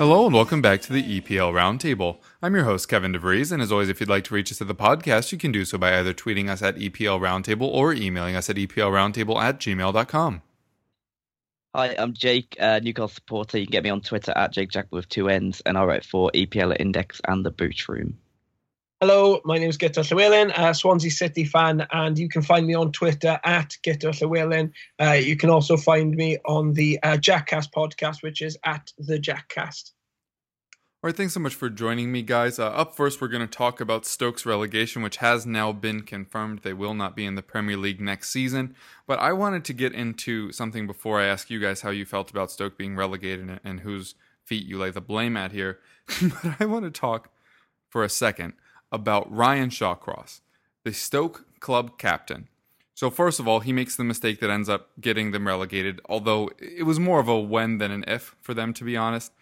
Hello and welcome back to the EPL Roundtable. I'm your host, Kevin DeVries, and as always, if you'd like to reach us at the podcast, you can do so by either tweeting us at EPL Roundtable or emailing us at EPLRoundtable at gmail.com. Hi, I'm Jake, uh, Newcastle supporter. You can get me on Twitter at Jake Jackmann with two N's, and I write for EPL Index and the Boot Room. Hello, my name is Guto Llewellyn, a Swansea City fan, and you can find me on Twitter at Guto Llewellyn. Uh, you can also find me on the uh, Jackcast podcast, which is at the Jackcast. All right, thanks so much for joining me, guys. Uh, up first, we're going to talk about Stokes relegation, which has now been confirmed. They will not be in the Premier League next season. But I wanted to get into something before I ask you guys how you felt about Stoke being relegated and, and whose feet you lay the blame at here. but I want to talk for a second about Ryan Shawcross, the Stoke club captain. So, first of all, he makes the mistake that ends up getting them relegated, although it was more of a when than an if for them, to be honest.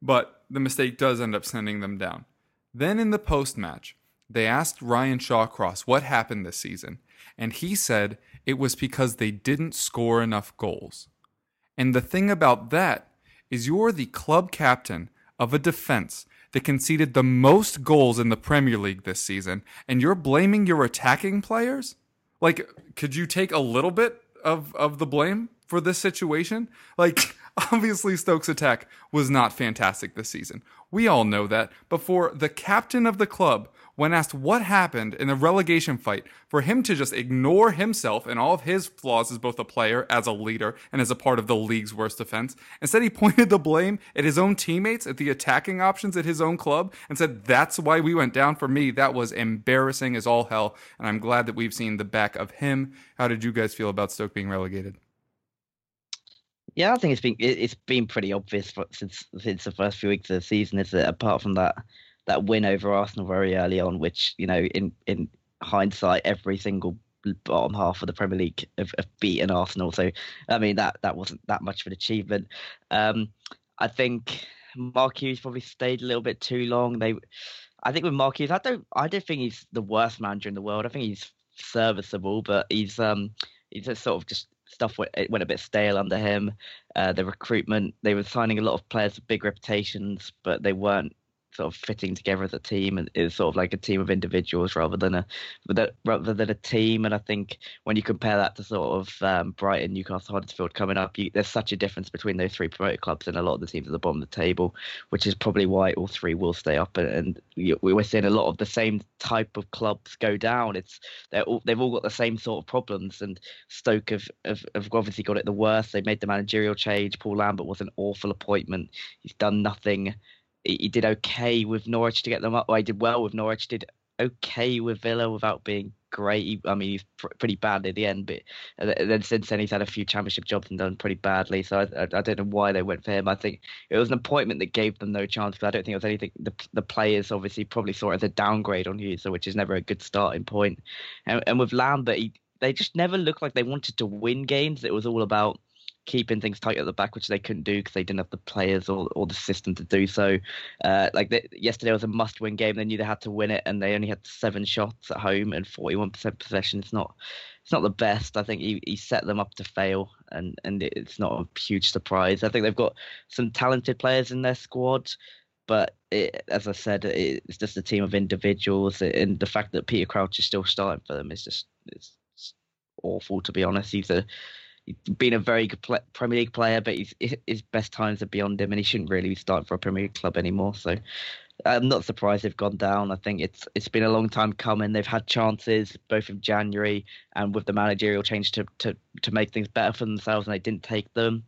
But the mistake does end up sending them down. Then in the post match, they asked Ryan Shawcross what happened this season, and he said it was because they didn't score enough goals. And the thing about that is you're the club captain of a defense that conceded the most goals in the Premier League this season, and you're blaming your attacking players? Like, could you take a little bit of, of the blame for this situation? Like, obviously, Stokes' attack was not fantastic this season. We all know that. But for the captain of the club, when asked what happened in the relegation fight, for him to just ignore himself and all of his flaws as both a player, as a leader, and as a part of the league's worst defense, instead he pointed the blame at his own teammates, at the attacking options at his own club, and said, That's why we went down. For me, that was embarrassing as all hell. And I'm glad that we've seen the back of him. How did you guys feel about Stoke being relegated? Yeah, I think it's been it, it's been pretty obvious since since the first few weeks of the season. Is that apart from that that win over Arsenal very early on, which you know in in hindsight every single bottom half of the Premier League have, have beaten Arsenal. So I mean that that wasn't that much of an achievement. Um, I think Mark Hughes probably stayed a little bit too long. They, I think with Mark Hughes, I don't I don't think he's the worst manager in the world. I think he's serviceable, but he's um he's sort of just stuff went, it went a bit stale under him. Uh, the recruitment, they were signing a lot of players with big reputations, but they weren't sort of fitting together as a team and is sort of like a team of individuals rather than a rather than a team. And I think when you compare that to sort of um, Brighton Newcastle Huddersfield coming up you, there's such a difference between those three promoted clubs and a lot of the teams at the bottom of the table which is probably why all three will stay up. And, and we're seeing a lot of the same type of clubs go down. It's they're all, they've all got the same sort of problems. And Stoke have, have, have obviously got it the worst. They made the managerial change. Paul Lambert was an awful appointment. He's done nothing he did okay with Norwich to get them up. Well, he did well with Norwich. Did okay with Villa without being great. He, I mean, he's pr- pretty bad at the end, but uh, then since then he's had a few championship jobs and done pretty badly. So I, I, I, don't know why they went for him. I think it was an appointment that gave them no chance. But I don't think it was anything. The the players obviously probably saw it as a downgrade on Hughes, which is never a good starting point. And, and with Lambert, he, they just never looked like they wanted to win games. It was all about keeping things tight at the back, which they couldn't do because they didn't have the players or, or the system to do so. Uh, like yesterday was a must-win game. They knew they had to win it, and they only had seven shots at home and 41% possession. It's not, it's not the best. I think he, he set them up to fail, and and it's not a huge surprise. I think they've got some talented players in their squad. but it, as I said, it, it's just a team of individuals, and the fact that Peter Crouch is still starting for them is just it's, awful to be honest. He's a been a very good play, Premier League player, but he's, his best times are beyond him, and he shouldn't really be starting for a Premier League club anymore. So I'm not surprised they've gone down. I think it's it's been a long time coming. They've had chances both in January and with the managerial change to to to make things better for themselves, and they didn't take them.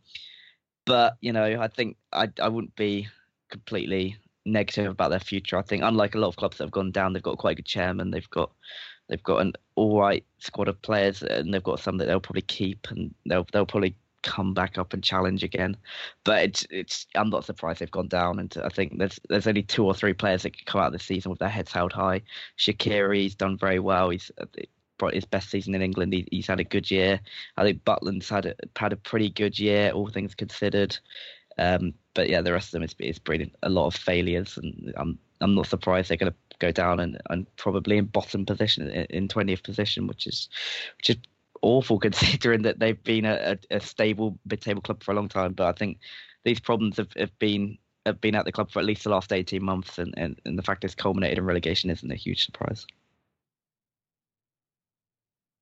But you know, I think I I wouldn't be completely negative about their future. I think unlike a lot of clubs that have gone down, they've got quite a good chairman. They've got they've got an all right squad of players, and they've got some that they'll probably keep, and they'll they'll probably come back up and challenge again. But it's it's I'm not surprised they've gone down. And I think there's there's only two or three players that can come out this season with their heads held high. Shaqiri's done very well. He's brought his best season in England. He, he's had a good year. I think Butland's had a, had a pretty good year, all things considered. Um, but yeah, the rest of them is it's been a lot of failures, and I'm I'm not surprised they're going to go down and, and probably in bottom position in twentieth position, which is which is awful considering that they've been a, a, stable mid-table club for a long time. But I think these problems have, have been have been at the club for at least the last 18 months, and, and, and the fact it's culminated in relegation isn't a huge surprise.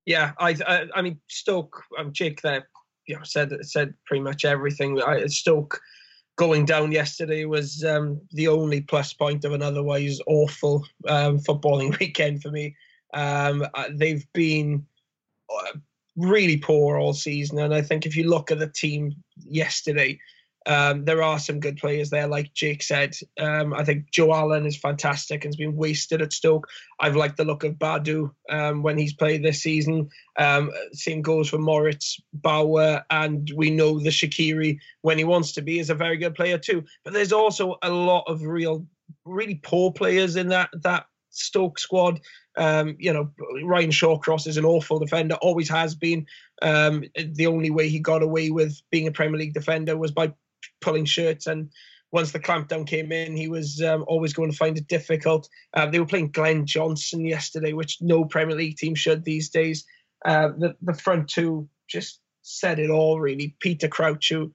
Yeah, I I, I mean Stoke, um, Jake there, you know, said said pretty much everything. I, Stoke going down yesterday was um, the only plus point of an otherwise awful um, footballing weekend for me. Um, uh, they've been uh, really poor all season. And I think if you look at the team yesterday, um, there are some good players there, like Jake said. Um, I think Joe Allen is fantastic and has been wasted at Stoke. I've liked the look of Badou um, when he's played this season. Um, same goes for Moritz, Bauer, and we know the Shaqiri, when he wants to be, is a very good player too. But there's also a lot of real, really poor players in that that Stoke squad. Um, you know, Ryan Shawcross is an awful defender, always has been. Um, the only way he got away with being a Premier League defender was by pulling shirts. And once the clampdown came in, he was um, always going to find it difficult. Uh, they were playing Glenn Johnson yesterday, which no Premier League team should these days. Uh, the, the front two just said it all, really. Peter Crouch, who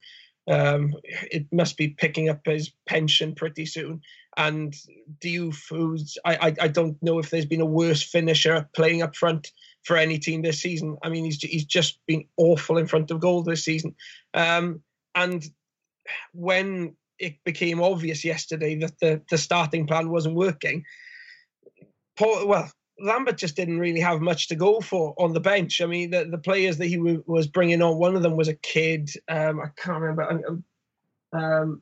um, it must be picking up his pension pretty soon and Diouf, who's I, I, I don't know if there's been a worse finisher playing up front for any team this season. I mean, he's he's just been awful in front of goal this season. Um, and when it became obvious yesterday that the the starting plan wasn't working, Paul, well, Lambert just didn't really have much to go for on the bench. I mean, the, the players that he w- was bringing on, one of them was a kid. Um, I can't remember. Um, um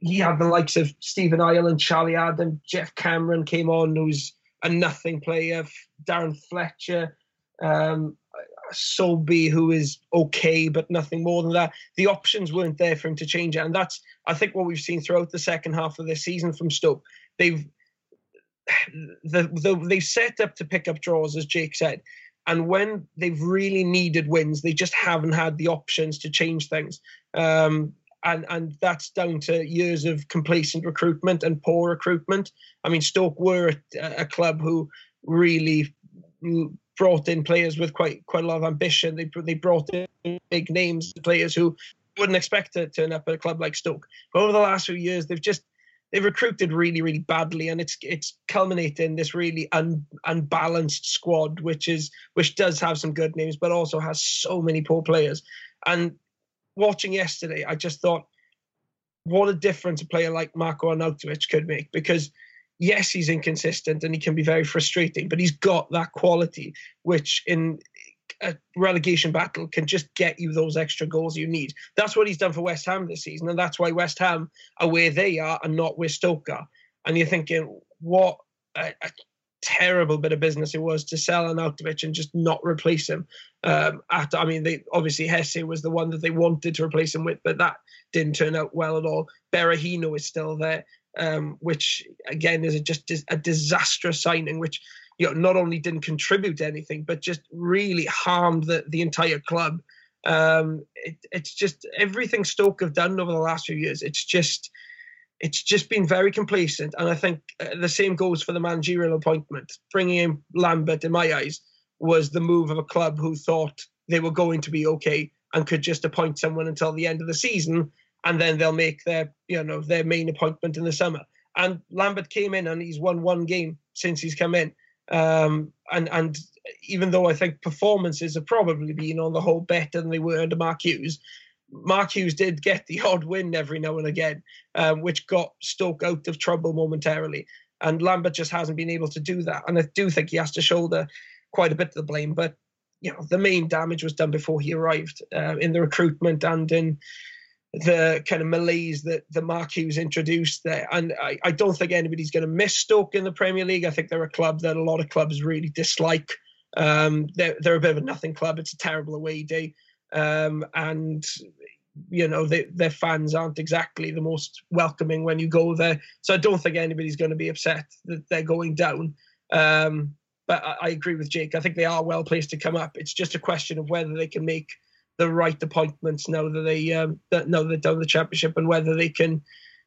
he had the likes of Stephen Ireland, Charlie Adam, Geoff Cameron came on, who's a nothing player, Darren Fletcher, um, Sobhi, who is okay, but nothing more than that. The options weren't there for him to change it. And that's, I think, what we've seen throughout the second half of this season from Stoke. They've the, the, they've set up to pick up draws, as Jake said. And when they've really needed wins, they just haven't had the options to change things. Um, and and that's down to years of complacent recruitment and poor recruitment. I mean, Stoke were a, a club who really brought in players with quite quite a lot of ambition. They they brought in big names, players who wouldn't expect to turn up at a club like Stoke. But over the last few years, they've just they've recruited really really badly, and it's it's culminated in this really un, unbalanced squad, which is which does have some good names, but also has so many poor players. And watching yesterday, I just thought, what a difference a player like Marco Arnautovic could make. Because yes, he's inconsistent and he can be very frustrating, but he's got that quality which in a relegation battle can just get you those extra goals you need. That's what he's done for West Ham this season, and that's why West Ham are where they are and not where Stoke are. And you're thinking, what a, a terrible bit of business it was to sell Arnautovic and just not replace him. Um, after, I mean, they obviously Jesé was the one that they wanted to replace him with, but that didn't turn out well at all. Berahino is still there, um, which again is a, just a disastrous signing, which you know not only didn't contribute to anything, but just really harmed the the entire club. Um, it, it's just everything Stoke have done over the last few years. It's just it's just been very complacent. And I think uh, the same goes for the managerial appointment. Bringing in Lambert, in my eyes, was the move of a club who thought they were going to be okay and could just appoint someone until the end of the season, and then they'll make their you know their main appointment in the summer. And Lambert came in and he's won one game since he's come in. Um, and and even though I think performances have probably been on the whole better than they were under Mark Hughes, Mark Hughes did get the odd win every now and again, um, which got Stoke out of trouble momentarily. And Lambert just hasn't been able to do that. And I do think he has to shoulder quite a bit of the blame. But you know, the main damage was done before he arrived uh, in the recruitment and in the kind of malaise that the Mark Hughes introduced there. And I, I don't think anybody's going to miss Stoke in the Premier League. I think they're a club that a lot of clubs really dislike. Um, they're, they're a bit of a nothing club. It's a terrible away day. Um, and you know they, their fans aren't exactly the most welcoming when you go there. So I don't think anybody's going to be upset that they're going down. Um, but I, I, agree with Jake. I think they are well placed to come up. It's just a question of whether they can make the right appointments now that they um, that now they've done the championship and whether they can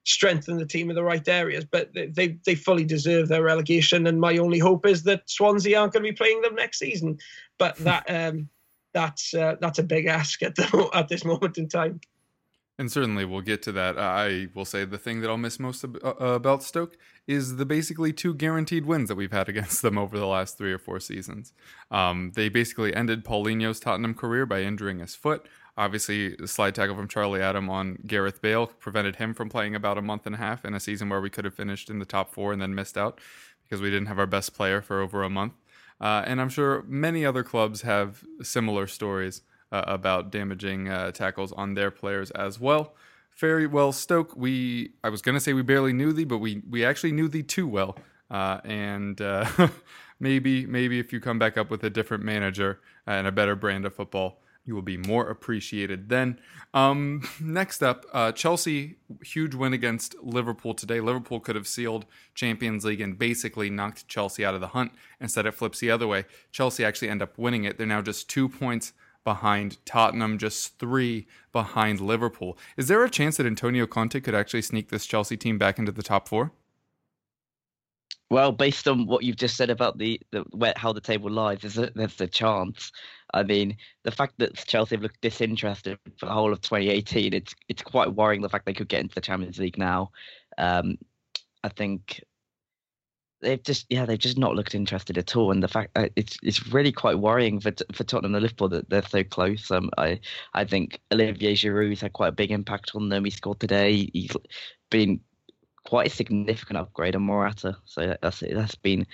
strengthen the team in the right areas. But they, they, they fully deserve their relegation. And my only hope is that Swansea aren't going to be playing them next season. But that um, that's uh, that's a big ask at the at this moment in time. And certainly we'll get to that. I will say the thing that I'll miss most uh, about Stoke is the basically two guaranteed wins that we've had against them over the last three or four seasons. Um, they basically ended Paulinho's Tottenham career by injuring his foot. Obviously, the slide tackle from Charlie Adam on Gareth Bale prevented him from playing about a month and a half in a season where we could have finished in the top four and then missed out because we didn't have our best player for over a month. Uh, and I'm sure many other clubs have similar stories uh, about damaging uh, tackles on their players as well. Very well, Stoke. We I was gonna say we barely knew thee, but we we actually knew thee too well. Uh, and uh, maybe maybe if you come back up with a different manager and a better brand of football, you will be more appreciated then. Um, next up, uh, Chelsea, huge win against Liverpool today. Liverpool could have sealed Champions League and basically knocked Chelsea out of the hunt. Instead, it flips the other way. Chelsea actually end up winning it. They're now just two points behind Tottenham, just three behind Liverpool. Is there a chance that Antonio Conte could actually sneak this Chelsea team back into the top four? Well, based on what you've just said about the, the where, how the table lies, there's a, there's a chance. I mean, the fact that Chelsea have looked disinterested for the whole of 2018, it's it's quite worrying. The fact they could get into the Champions League now, um, I think they've just yeah they've just not looked interested at all. And the fact uh, it's it's really quite worrying for for Tottenham and Liverpool that they're so close. Um, I I think Olivier Giroud's had quite a big impact on them. He scored today. He's been quite a significant upgrade on Morata. So that's that's been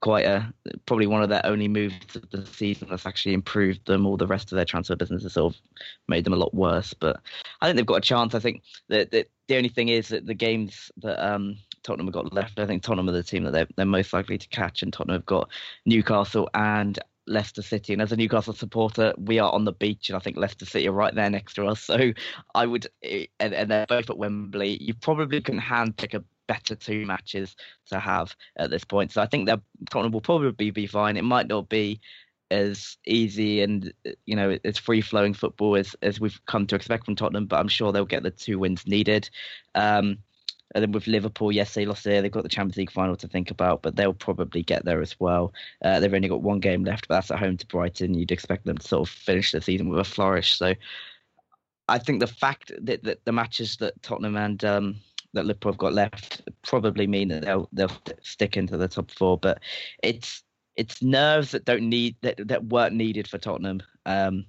quite a probably one of their only moves of the season that's actually improved them. All the rest of their transfer business has sort of made them a lot worse. But I think they've got a chance. I think that, that the only thing is that the games that um, Tottenham have got left, I think Tottenham are the team that they're, they're most likely to catch, and Tottenham have got Newcastle and Leicester City. And as a Newcastle supporter, we are on the beach, and I think Leicester City are right there next to us. So I would, and, and they're both at Wembley. You probably can handpick a better two matches to have at this point. So I think that Tottenham will probably be fine. It might not be as easy and you know as free flowing football as as we've come to expect from Tottenham, but I'm sure they'll get the two wins needed. Um, and then with Liverpool, yes, they lost there. They've got the Champions League final to think about, but they'll probably get there as well. Uh, they've only got one game left, but that's at home to Brighton. You'd expect them to sort of finish the season with a flourish. So I think the fact that, that the matches that Tottenham and um, that Liverpool have got left probably mean that they'll they'll stick into the top four. But it's it's nerves that don't need that that weren't needed for Tottenham. Um,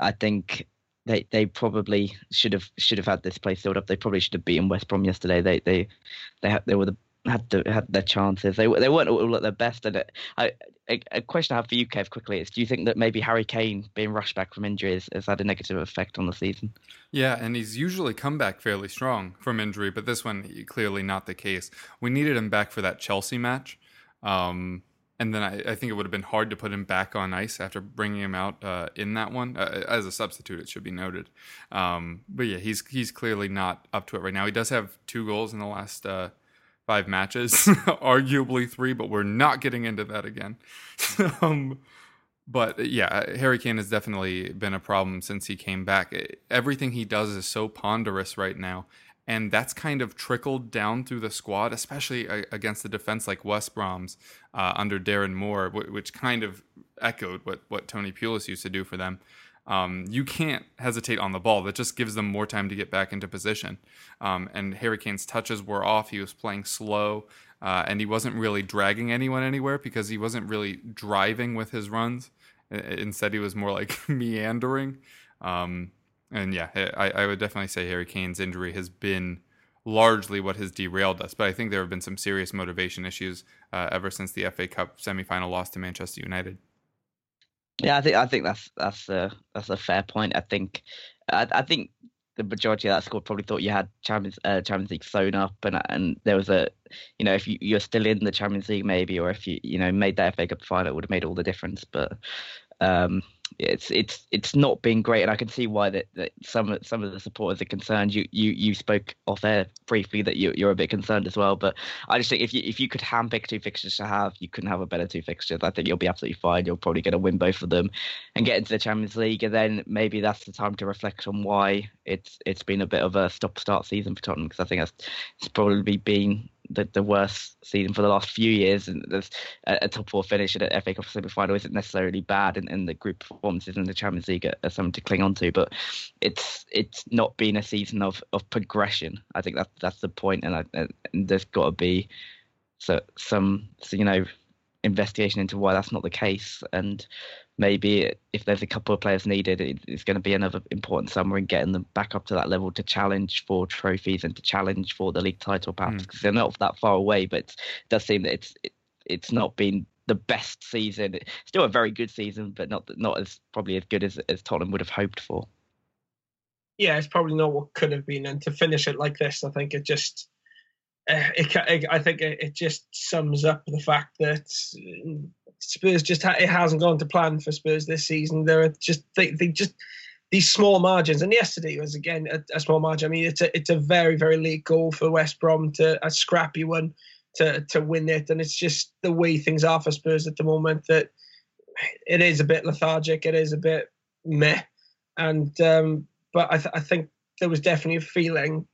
I think they they probably should have should have had this place filled up. They probably should have beaten West Brom yesterday. They they they had, they were the had to, had their chances. They they weren't all at their best. And I, a, a question I have for you, Kev, quickly is: Do you think that maybe Harry Kane being rushed back from injury has, has, had a negative effect on the season? Yeah, and he's usually come back fairly strong from injury, but this one clearly not the case. We needed him back for that Chelsea match. Um, and then I, I, think it would have been hard to put him back on ice after bringing him out uh, in that one uh, as a substitute. It should be noted, um, but yeah, he's he's clearly not up to it right now. He does have two goals in the last uh, five matches, arguably three, but we're not getting into that again. um, but yeah, Harry Kane has definitely been a problem since he came back. Everything he does is so ponderous right now. And that's kind of trickled down through the squad, especially against the defense like West Brom's uh, under Darren Moore, which kind of echoed what, what Tony Pulis used to do for them. um, you can't hesitate on the ball. That just gives them more time to get back into position. Um, and Harry Kane's touches were off. He was playing slow, uh, and he wasn't really dragging anyone anywhere because he wasn't really driving with his runs. Instead, he was more like meandering. Um, and yeah, I, I would definitely say Harry Kane's injury has been largely what has derailed us. But I think there have been some serious motivation issues uh, ever since the FA Cup semifinal loss to Manchester United. Yeah, I think I think that's that's a that's a fair point. I think I, I think the majority of that squad probably thought you had Champions uh, Champions League sewn up, and and there was a, you know, if you, you're still in the Champions League maybe, or if you you know made that FA Cup final, it would have made all the difference. But um, it's it's it's not been great, and I can see why that, that some some of the supporters are concerned. You you you spoke off air briefly that you you're a bit concerned as well, but I just think if you if you could handpick two fixtures to have, you couldn't have a better two fixtures. I think you'll be absolutely fine. You'll probably get to win both of them and get into the Champions League, and then maybe that's the time to reflect on why it's it's been a bit of a stop start season for Tottenham because I think that's it's probably been the, the worst season for the last few years, and there's a, a top four finish at FA Cup semi final isn't necessarily bad, and, and the group performances in the Champions League are, are, something to cling on to. But it's it's not been a season of, of progression. I think that's that's the point, and, I, and there's got to be so some so, you know investigation into why that's not the case, and maybe if there's a couple of players needed, it's going to be another important summer in getting them back up to that level to challenge for trophies and to challenge for the league title, perhaps because mm. they're not that far away. But it does seem that it's it, it's not been the best season. It's Still a very good season, but not not as probably as good as as Tottenham would have hoped for. Yeah, it's probably not what could have been, and to finish it like this, I think it just. Uh, it, I think it, just sums up the fact that Spurs just ha- it hasn't gone to plan for Spurs this season. They're just they, they just these small margins. And yesterday was again a, a, small margin. I mean, it's a it's a very very late goal for West Brom to a scrappy one to to win it, and it's just the way things are for Spurs at the moment that it is a bit lethargic. It is a bit meh, and um, but I, th- I think there was definitely a feeling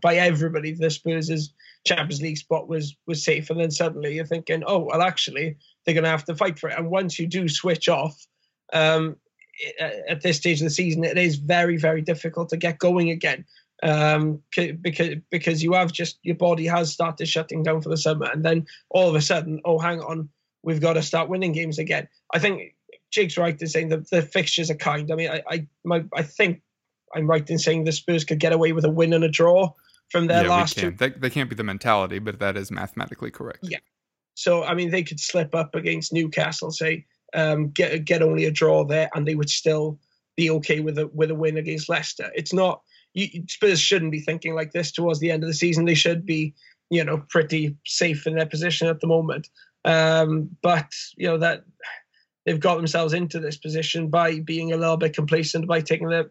by everybody the Spurs' Champions League spot was was safe, and then suddenly you're thinking, oh well, actually they're going to have to fight for it. And once you do switch off, um, at this stage of the season, it is very, very difficult to get going again um, because because you have just your body has started shutting down for the summer, and then all of a sudden, oh, hang on, we've got to start winning games again. I think Jake's right in saying that the fixtures are kind. I mean, I I, my, I think I'm right in saying the Spurs could get away with a win and a draw from their yeah, last two. They, they can't be the mentality, but that is mathematically correct. Yeah, so I mean, they could slip up against Newcastle, say, um, get get only a draw there, and they would still be okay with a with a win against Leicester. It's not you, Spurs shouldn't be thinking like this towards the end of the season. They should be, you know, pretty safe in their position at the moment. Um, but you know that they've got themselves into this position by being a little bit complacent, by taking their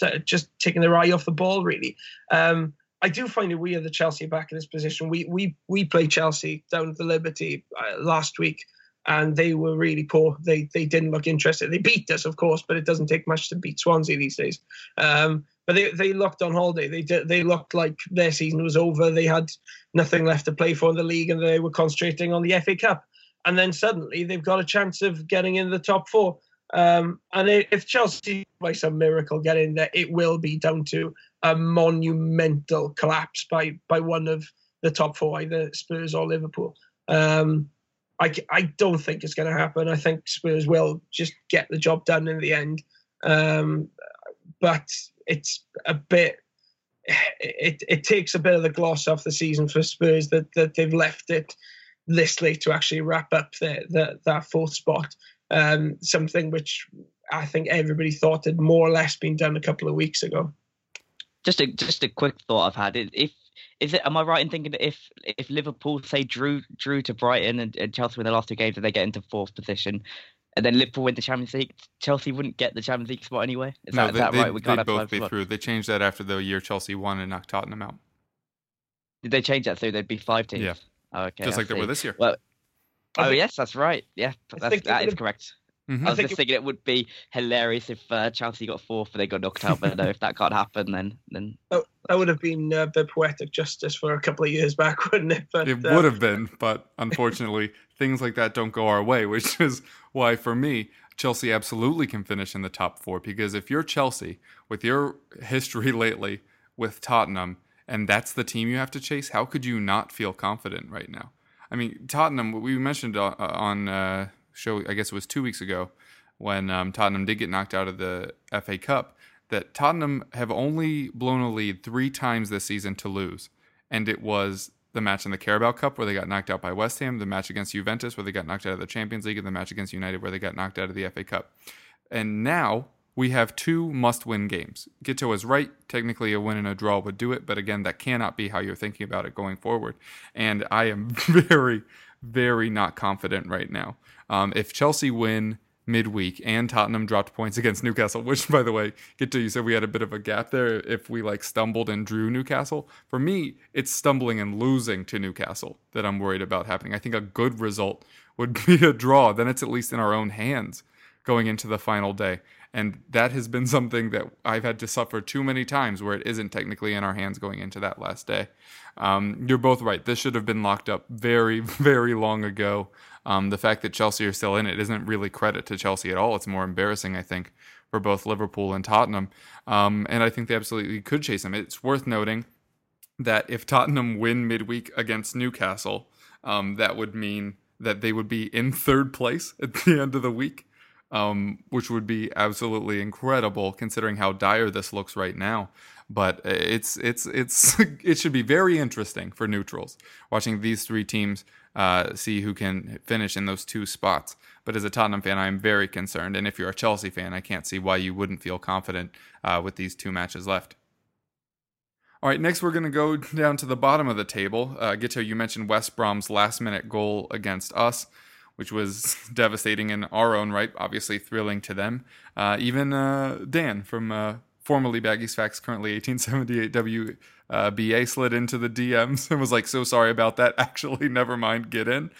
uh, just taking their eye off the ball, really. Um, I do find it weird that Chelsea are back in this position. We we we played Chelsea down at the Liberty uh, last week, and they were really poor. They they didn't look interested. They beat us, of course, but it doesn't take much to beat Swansea these days. Um, but they they looked on holiday. They did, they looked like their season was over. They had nothing left to play for in the league, and they were concentrating on the FA Cup. And then suddenly they've got a chance of getting in the top four. Um, and if Chelsea, by some miracle, get in there, it will be down to a monumental collapse by by one of the top four, either Spurs or Liverpool. Um, I, I don't think it's going to happen. I think Spurs will just get the job done in the end. Um, but it's a bit. It, it takes a bit of the gloss off the season for Spurs that, that they've left it this late to actually wrap up the, the, that fourth spot. Um, something which I think everybody thought had more or less been done a couple of weeks ago. Just a just a quick thought I've had. If is it am I right in thinking that if if Liverpool say drew drew to Brighton and, and Chelsea win the last two games and they get into fourth position, and then Liverpool win the Champions League, Chelsea wouldn't get the Champions League spot anyway. Is no, that, they, is that right? We they'd both be through. They changed that after the year Chelsea won and knocked Tottenham out. Did they change that so there'd be five teams? Yeah. Oh, okay. Just I like see. there were this year. Well, oh yes, that's right. Yeah, that's, that is correct. Mm-hmm. I was just thinking it would be hilarious if uh, Chelsea got fourth and they got knocked out. But no, if that can't happen, then then oh, that would have been uh, a bit poetic justice for a couple of years back, wouldn't it? But, it uh, would have been, but unfortunately, things like that don't go our way, which is why for me, Chelsea absolutely can finish in the top four because if you're Chelsea, with your history lately with Tottenham, and that's the team you have to chase, how could you not feel confident right now? I mean, Tottenham, we mentioned uh, on uh, show, I guess it was two weeks ago, when um, Tottenham did get knocked out of the FA Cup, that Tottenham have only blown a lead three times this season to lose. And it was the match in the Carabao Cup where they got knocked out by West Ham, the match against Juventus where they got knocked out of the Champions League, and the match against United where they got knocked out of the FA Cup. And now we have two must win games. Guto is right. Technically, a win and a draw would do it. But again, that cannot be how you're thinking about it going forward. And I am very, very not confident right now. Um, if Chelsea win midweek and Tottenham dropped points against Newcastle, which by the way, Guto, you said we had a bit of a gap there if we like stumbled and drew Newcastle. For me, it's stumbling and losing to Newcastle that I'm worried about happening. I think a good result would be a draw. Then it's at least in our own hands going into the final day. And that has been something that I've had to suffer too many times where it isn't technically in our hands going into that last day. Um, you're both right. This should have been locked up very, very long ago. Um, the fact that Chelsea are still in it isn't really credit to Chelsea at all. It's more embarrassing, I think, for both Liverpool and Tottenham. Um, and I think they absolutely could chase them. It's worth noting that if Tottenham win midweek against Newcastle, um, that would mean that they would be in third place at the end of the week um, which would be absolutely incredible considering how dire this looks right now. But it's it's it's it should be very interesting for neutrals watching these three teams uh, see who can finish in those two spots. But as a Tottenham fan, I am very concerned, and if you're a Chelsea fan, I can't see why you wouldn't feel confident uh, with these two matches left. All right, next we're going to go down to the bottom of the table. Uh, Guto, you mentioned West Brom's last minute goal against us which was devastating in our own right, obviously thrilling to them. Uh, even uh, Dan from uh, formerly Baggies Facts, currently 1878 WBA, slid into the DMs and was like, so sorry about that. Actually, never mind, get in.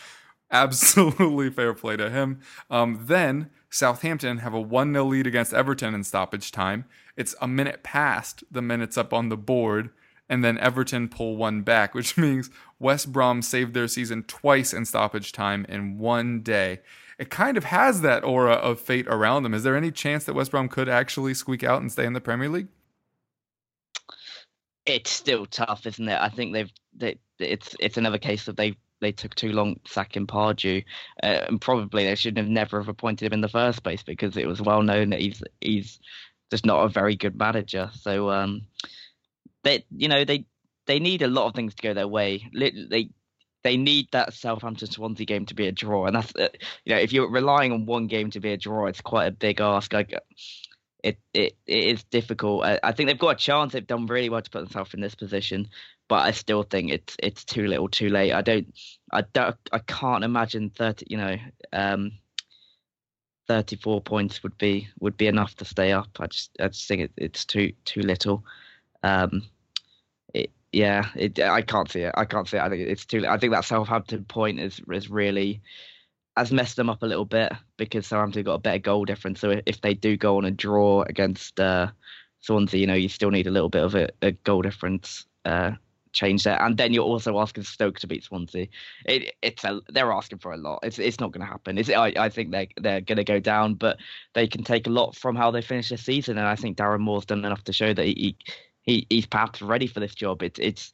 Absolutely fair play to him. Um, then Southampton have a 1 0 lead against Everton in stoppage time. It's a minute past the minutes up on the board and then Everton pull one back, which means West Brom saved their season twice in stoppage time in one day. It kind of has that aura of fate around them. Is there any chance that West Brom could actually squeak out and stay in the Premier League? It's still tough, isn't it? I think they've they, it's it's another case that they they took too long sacking Pardew, uh, and probably they shouldn't have never have appointed him in the first place because it was well known that he's he's just not a very good manager. So um, they you know they they need a lot of things to go their way. They they need that Southampton Swansea game to be a draw, and that's uh, you know if you're relying on one game to be a draw, it's quite a big ask. Like, it it it is difficult. I, I think they've got a chance. They've done really well to put themselves in this position, but I still think it's it's too little, too late. I don't I don't I can't imagine thirty. You know. Um, 34 points would be would be enough to stay up. I just I just think it, it's too too little. Um, it, yeah, it, I can't see it. I can't see it. I think it's too. I think that Southampton point is is really has messed them up a little bit because Southampton got a better goal difference. So if they do go on a draw against uh, Swansea, you know, you still need a little bit of a, a goal difference uh, change there. And then you're also asking Stoke to beat Swansea. It, it's a, they're asking for a lot. It's it's not going to happen. It's, I, I think they're they're going to go down, but they can take a lot from how they finish the season. And I think Darren Moore's done enough to show that he he he's perhaps ready for this job. It's it's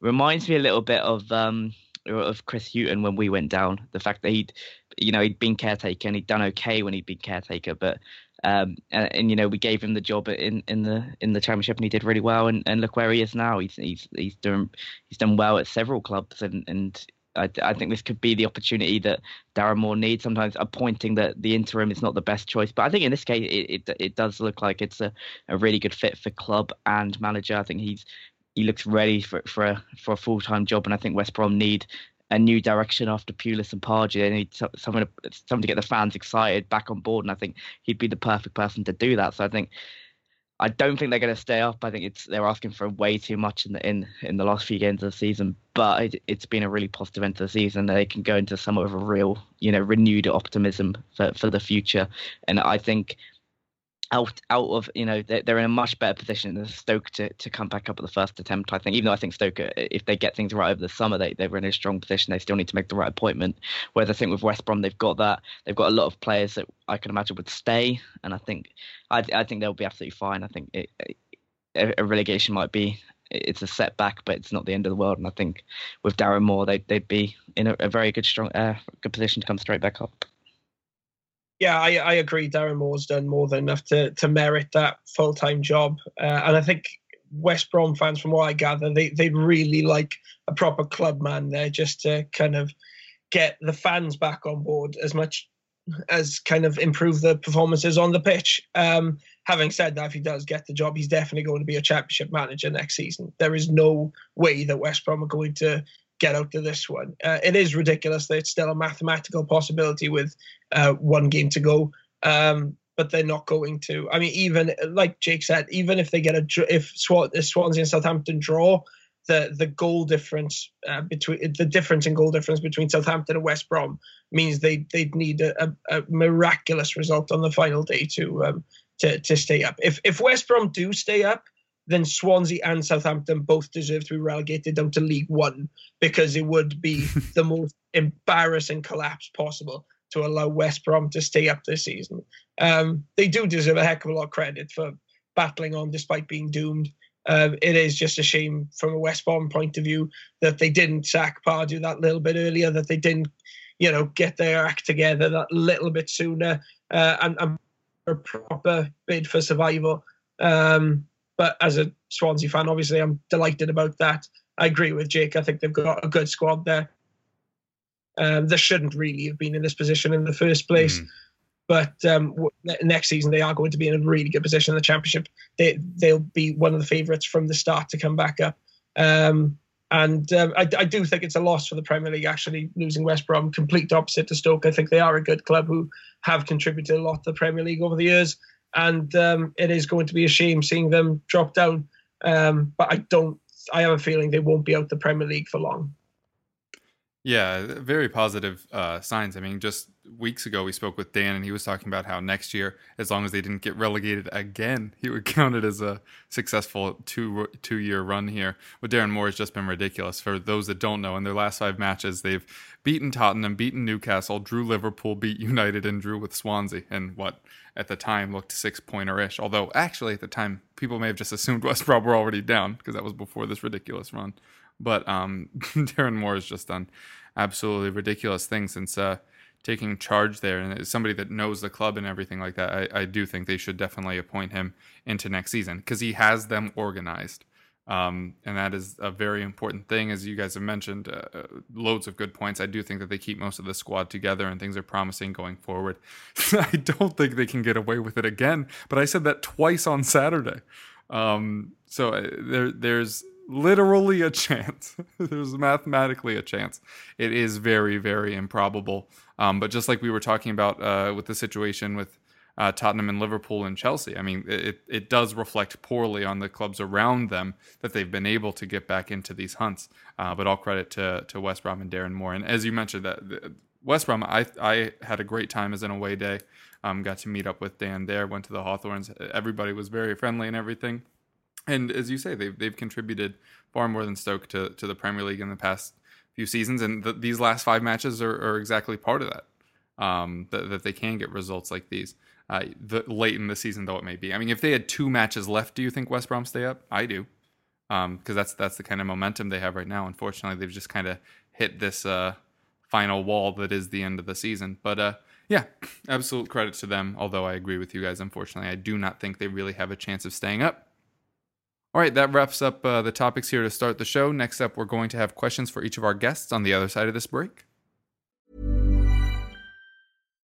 reminds me a little bit of um of Chris Hughton when we went down. The fact that he'd you know he'd been caretaker and he'd done okay when he'd been caretaker, but um and, and, you know we gave him the job in in the in the championship and he did really well and, and look where he is now. He's he's he's done he's done well at several clubs and and I, I, think this could be the opportunity that Darren Moore needs. Sometimes appointing that the interim is not the best choice, but I think in this case it it, it does look like it's a, a really good fit for club and manager. I think he's he looks ready for for a for a full time job, and I think West Brom need a new direction after Pulis and Pardew. They need someone to, someone to get the fans excited back on board, and I think he'd be the perfect person to do that. So I think I don't think they're going to stay up. I think it's they're asking for way too much in the in in the last few games of the season. But it, has been a really positive end to the season. They can go into some of a real, you know, renewed optimism for for the future. And I think out out of you know they're, they're in a much better position than Stoke to, to come back up at the first attempt. I think even though I think Stoke uh, if they get things right over the summer they they're in a strong position. They still need to make the right appointment. Whereas I think with West Brom they've got that they've got a lot of players that I can imagine would stay, and I think I I think they'll be absolutely fine. I think it, it, a relegation might be it's a setback, but it's not the end of the world. And I think with Darren Moore, they they'd be in a, a very good strong uh, good position to come straight back up yeah, I, I agree. Darren Moore's done more than enough to to merit that full time job, uh, and I think West Brom fans, from what I gather, they they really like a proper club man there, just to kind of get the fans back on board as much as kind of improve the performances on the pitch. Um, having said that, if he does get the job, he's definitely going to be a championship manager next season. There is no way that West Brom are going to get out of this one. Uh, it is ridiculous that it's still a mathematical possibility with uh, one game to go. Um, but they're not going to. I mean, even like Jake said, even if they get a if Swansea and Southampton draw, the the goal difference uh, between the difference in goal difference between Southampton and West Brom means they they'd need a, a, a miraculous result on the final day to um, to to stay up. If if West Brom do stay up, then Swansea and Southampton both deserve to be relegated down to League One because it would be the most embarrassing collapse possible to allow West Brom to stay up this season. Um, they do deserve a heck of a lot of credit for battling on despite being doomed. Uh, it is just a shame from a West Brom point of view that they didn't sack Pardew that little bit earlier, that they didn't, you know, get their act together that little bit sooner uh, and, and a proper bid for survival. Um, but as a Swansea fan, obviously, I'm delighted about that. I agree with Jake. I think they've got a good squad there. Um, they shouldn't really have been in this position in the first place. Mm. But um, next season, they are going to be in a really good position in the championship. They they'll be one of the favourites from the start to come back up. Um, and um, I, I, do think it's a loss for the Premier League actually losing West Brom. Complete opposite to Stoke. I think they are a good club who have contributed a lot to the Premier League over the years and um, it is going to be a shame seeing them drop down. Um, but I don't. I have a feeling they won't be out the Premier League for long. Yeah, very positive uh, signs. I mean, just weeks ago we spoke with Dan, and he was talking about how next year, as long as they didn't get relegated again, he would count it as a successful two two year run here. With Darren Moore has just been ridiculous. For those that don't know, in their last five matches, they've beaten Tottenham, beaten Newcastle, drew Liverpool, beat United, and drew with Swansea. And what at the time looked six pointer ish. Although actually at the time people may have just assumed West Brom were already down because that was before this ridiculous run. But um, Darren Moore has just done absolutely ridiculous things since uh, taking charge there. And as somebody that knows the club and everything like that, I, I do think they should definitely appoint him into next season because he has them organized. Um, and that is a very important thing, as you guys have mentioned. Uh, uh, loads of good points. I do think that they keep most of the squad together, and things are promising going forward. I don't think they can get away with it again, but I said that twice on Saturday. Um, so uh, there, there's literally a chance. There's mathematically a chance. It is very, very improbable. Um, but just like we were talking about uh, with the situation with uh, Tottenham and Liverpool and Chelsea, I mean, it, it does reflect poorly on the clubs around them that they've been able to get back into these hunts. Uh, but all credit to, to West Brom and Darren Moore. And as you mentioned, that West Brom, I, I had a great time as an away day. Um, got to meet up with Dan there, went to the Hawthorns. Everybody was very friendly and everything. And as you say, they've they've contributed far more than Stoke to to the Premier League in the past few seasons, and the, these last five matches are, are exactly part of that. Um, that, that they can get results like these uh, the, late in the season, though it may be. I mean, if they had two matches left, do you think West Brom stay up? I do, because um, that's that's the kind of momentum they have right now. Unfortunately, they've just kind of hit this uh, final wall that is the end of the season. But uh, yeah, absolute credit to them. Although I agree with you guys, unfortunately, I do not think they really have a chance of staying up. All right, that wraps up uh, the topics here to start the show. Next up, we're going to have questions for each of our guests on the other side of this break.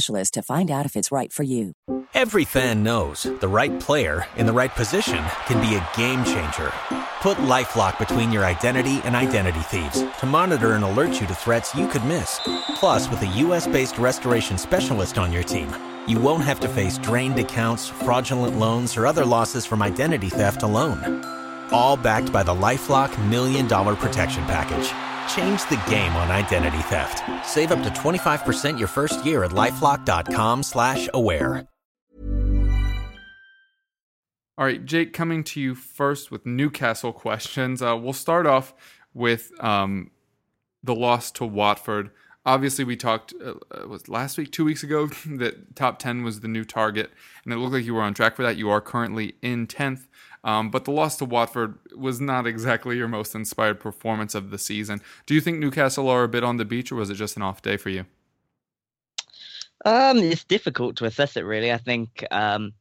to find out if it's right for you. Every fan knows the right player in the right position can be a game changer. Put LifeLock between your identity and identity thieves to monitor and alert you to threats you could miss. Plus, with a U.S.-based restoration specialist on your team, you won't have to face drained accounts, fraudulent loans, or other losses from identity theft alone. All backed by the LifeLock Million Dollar Protection Package. Change the game on identity theft. Save up to 25% your first year at LifeLock.com slash aware. All right, Jake, coming to you first with Newcastle questions. Uh, we'll start off with um, the loss to Watford. Obviously, we talked uh, uh was last week, two weeks ago, that top ten was the new target, and it looked like you were on track for that. You are currently in tenth, um, but the loss to Watford was not exactly your most inspired performance of the season. Do you think Newcastle are a bit on the beach, or was it just an off day for you? Um, it's difficult to assess it really. I think um,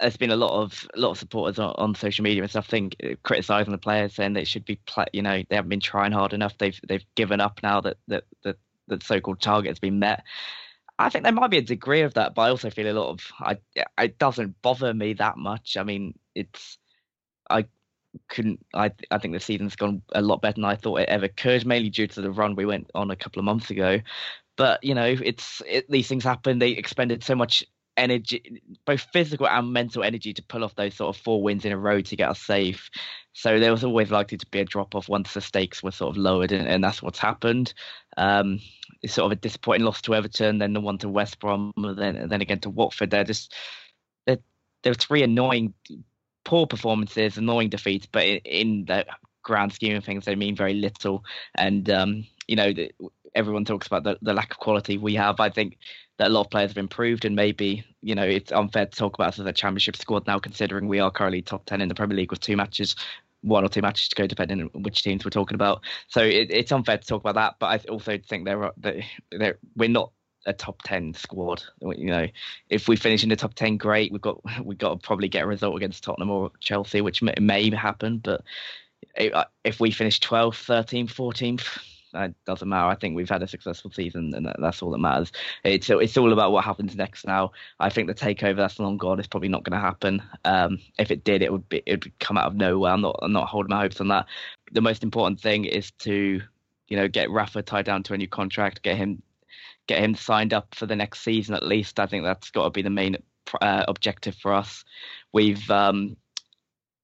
there's been a lot of a lot of supporters on, on social media and stuff. Think uh, criticizing the players, saying they should be, pla- you know, they haven't been trying hard enough. They've they've given up now that that that the so-called target has been met. I think there might be a degree of that, but I also feel a lot of I. It doesn't bother me that much. I mean, it's I couldn't. I I think the season's gone a lot better than I thought it ever could, mainly due to the run we went on a couple of months ago. But you know, it's it, these things happen. They expended so much energy, both physical and mental energy, to pull off those sort of four wins in a row to get us safe. So there was always likely to be a drop off once the stakes were sort of lowered, and, and that's what's happened. Um, it's sort of a disappointing loss to Everton, then the one to West Brom, then then again to Watford. They're just they're, they're three annoying, poor performances, annoying defeats, but in, in the grand scheme of things, they mean very little. And um, you know, the, everyone talks about the, the lack of quality we have. I think that a lot of players have improved, and maybe you know it's unfair to talk about us as a championship squad now, considering we are currently top ten in the Premier League with two matches, one or two matches to go, depending on which teams we're talking about. So it, it's unfair to talk about that, but I also think there are that we're not a top ten squad. You know, if we finish in the top ten, great. We've got we've got to probably get a result against Tottenham or Chelsea, which may, may happen, but if we finish 12th, 13th, 14th it doesn't matter. I think we've had a successful season, and that's all that matters. It's it's all about what happens next now. I think the takeover that's long gone is probably not going to happen. Um, if it did, it would be it would come out of nowhere. I'm not I'm not holding my hopes on that. The most important thing is to you know get Rafa tied down to a new contract, get him get him signed up for the next season at least. I think that's got to be the main uh, objective for us. We've um,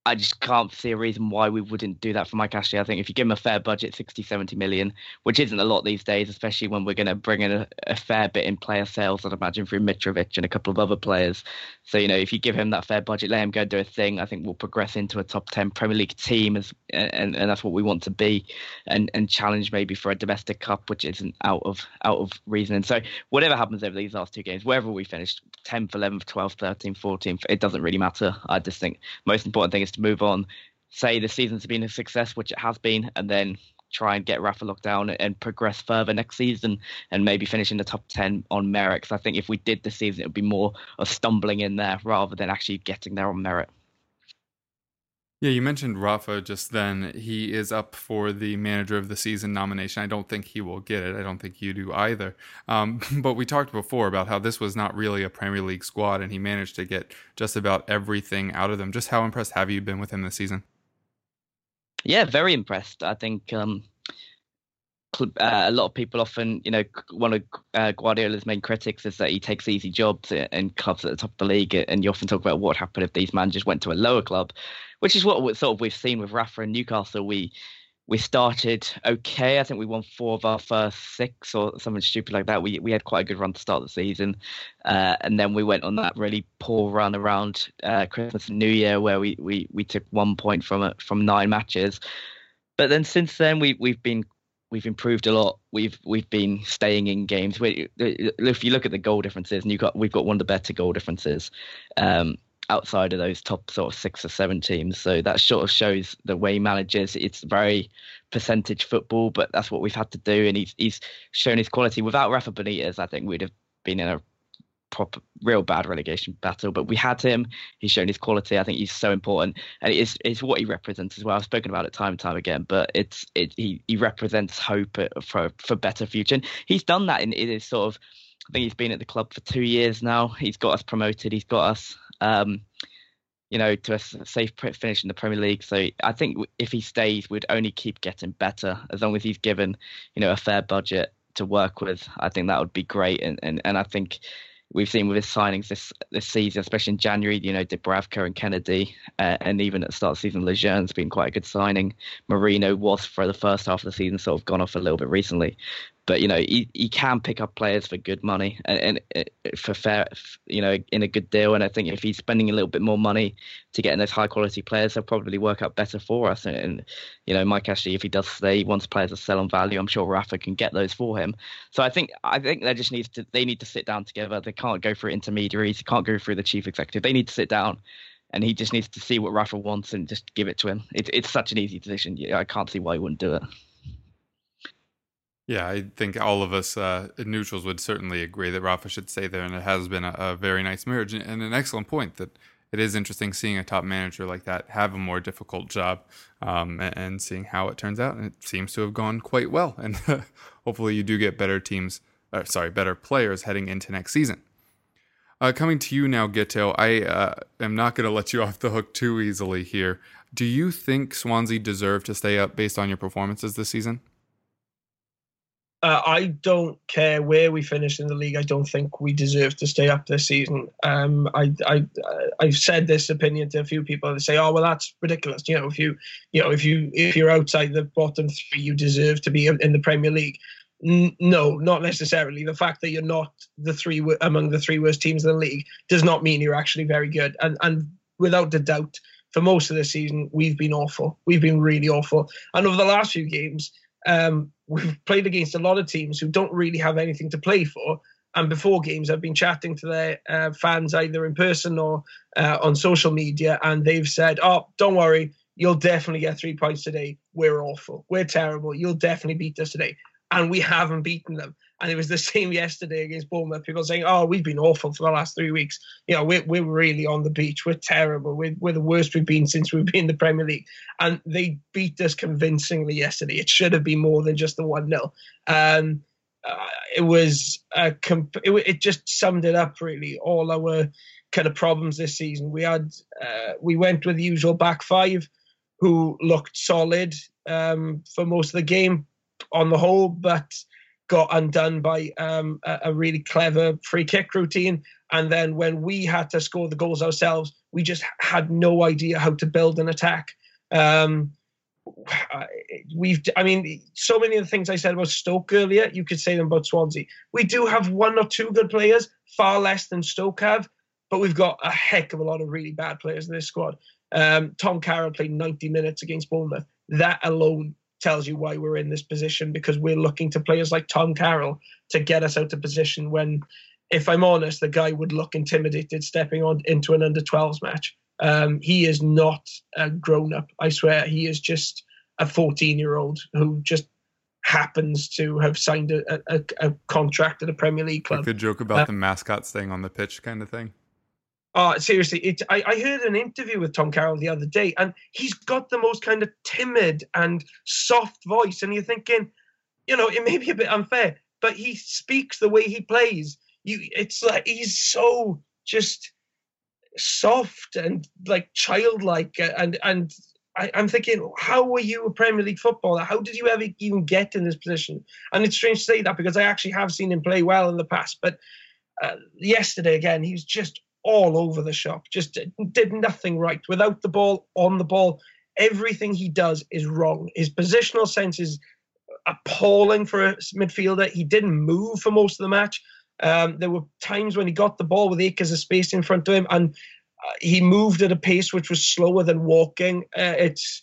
I just can't see a reason why we wouldn't do that for Mike Ashley. I think if you give him a fair budget, 60, 70 million, which isn't a lot these days, especially when we're going to bring in a, a, fair bit in player sales, I'd imagine, through Mitrovic and a couple of other players. So, you know, if you give him that fair budget, let him go do a thing, I think we'll progress into a top 10 Premier League team, as, and, and that's what we want to be, and, and challenge maybe for a domestic cup, which isn't out of out of reason. And so, whatever happens over these last two games, wherever we finish 10th, 11th, 12th, 13th, 14th, it doesn't really matter. I just think most important thing is to move on, say the season's been a success, which it has been, and then try and get Rafa locked down and progress further next season and maybe finish in the top 10 on merit. Because I think if we did this season, it would be more of stumbling in there rather than actually getting there on merit. Yeah, you mentioned Rafa just then. He is up for the manager of the season nomination. I don't think he will get it. I don't think you do either. Um, but we talked before about how this was not really a Premier League squad, and he managed to get just about everything out of them. Just how impressed have you been with him this season? Yeah, very impressed. I think um, uh, a lot of people often, you know, one of uh, Guardiola's main critics is that he takes easy jobs in clubs at the top of the league, and you often talk about what happened if these managers went to a lower club which is what sort of we've seen with Rafa and Newcastle. We we started okay. I think we won four of our first six or something stupid like that. We we had quite a good run to start the season, uh, and then we went on that really poor run around uh, Christmas and New Year where we, we, we took one point from from nine matches. But then since then we we've been we've improved a lot. We've we've been staying in games. We, if you look at the goal differences, and you got we've got one of the better goal differences um, outside of those top sort of six or seven teams. So that sort of shows the way he manages. It's very percentage football, but that's what we've had to do, and he's he's shown his quality. Without Rafa Benitez, I think we'd have been in a proper, real bad relegation battle. But we had him. He's shown his quality. I think he's so important, and it's it's what he represents as well. I've spoken about it time and time again, but it's it he he represents hope for for better future. And he's done that in, in his sort of. I think he's been at the club for two years now. He's got us promoted. He's got us. Um, you know, to a safe finish in the Premier League. So I think if he stays, we'd only keep getting better as long as he's given, you know, a fair budget to work with. I think that would be great. And and, and I think we've seen with his signings this this season, especially in January, you know, Dubravka and Kennedy, uh, and even at the start of the season, Lejeune's been quite a good signing. Merino was for the first half of the season, sort of gone off a little bit recently but you know he, he can pick up players for good money and, and, uh, for fair you know in a good deal and i think if he's spending a little bit more money to get in those high quality players they'll probably work out better for us and, and you know mike ashley if he does stay wants players to sell on value i'm sure rafa can get those for him so i think i think they just needs to they need to sit down together they can't go through intermediaries they can't go through the chief executive they need to sit down and he just needs to see what Rafa wants and just give it to him. It, it's such an easy decision. I can't see why he wouldn't do it. Yeah, I think all of us uh, neutrals would certainly agree that Rafa should stay there, and it has been a, a, very nice marriage and an excellent point that it is interesting seeing a top manager like that have a more difficult job um, and, and, seeing how it turns out. And it seems to have gone quite well, and hopefully you do get better teams, uh, sorry, better players heading into next season. Uh, coming to you now, Guto, I uh, am not going to let you off the hook too easily here. Do you think Swansea deserve to stay up based on your performances this season? Uh, I don't care where we finish in the league. I don't think we deserve to stay up this season. Um, I, I, I've said this opinion to a few people. They say, "Oh, well, that's ridiculous." You know, if you, you know, if you, if you're outside the bottom three, you deserve to be in the Premier League. N- no, not necessarily. The fact that you're not the three among the three worst teams in the league does not mean you're actually very good. And and without a doubt, for most of the season, we've been awful. We've been really awful. And over the last few games, um, we've played against a lot of teams who don't really have anything to play for. And before games, I've been chatting to their uh, fans either in person or uh, on social media, and they've said, "Oh, don't worry, you'll definitely get three points today. We're awful. We're terrible. You'll definitely beat us today." And we haven't beaten them. And it was the same yesterday against Bournemouth. People saying, "Oh, we've been awful for the last three weeks. You know, we're we're really on the beach. We're terrible. We're we're the worst we've been since we've been in the Premier League." And they beat us convincingly yesterday. It should have been more than just the one 0 um, uh, It was a comp- it, it just summed it up really. All our kind of problems this season. We had uh, we went with the usual back five, who looked solid um, for most of the game on the whole, but got undone by um, a, a, really clever free kick routine. And then when we had to score the goals ourselves, we just had no idea how to build an attack. Um, we've, I mean, so many of the things I said about Stoke earlier, you could say them about Swansea. We do have one or two good players, far less than Stoke have, but we've got a heck of a lot of really bad players in this squad. Um, Tom Carroll played 90 minutes against Bournemouth. That alone tells you why we're in this position because we're looking to players like Tom Carroll to get us out of position when, if I'm honest, the guy would look intimidated stepping on into an under 12s match. Um, he is not a grown up, I swear. He is just a 14 year old who just happens to have signed a, a, a, contract at a Premier League club. Like the joke about uh, the mascot staying on the pitch kind of thing. Oh, seriously, it, I, I heard an interview with Tom Carroll the other day, and he's got the most kind of timid and soft voice. And you're thinking, you know, it may be a bit unfair, but he speaks the way he plays. You, it's like he's so just soft and like childlike, and and I, am thinking, how were you a Premier League footballer? How did you ever even get in this position? And it's strange to say that because I actually have seen him play well in the past, but uh, yesterday again, he was just all over the shop, just did nothing right. Without the ball, on the ball, everything he does is wrong. His positional sense is appalling for a midfielder. He didn't move for most of the match. Um, there were times when he got the ball with acres of space in front of him, and uh, he moved at a pace which was slower than walking. Uh, it's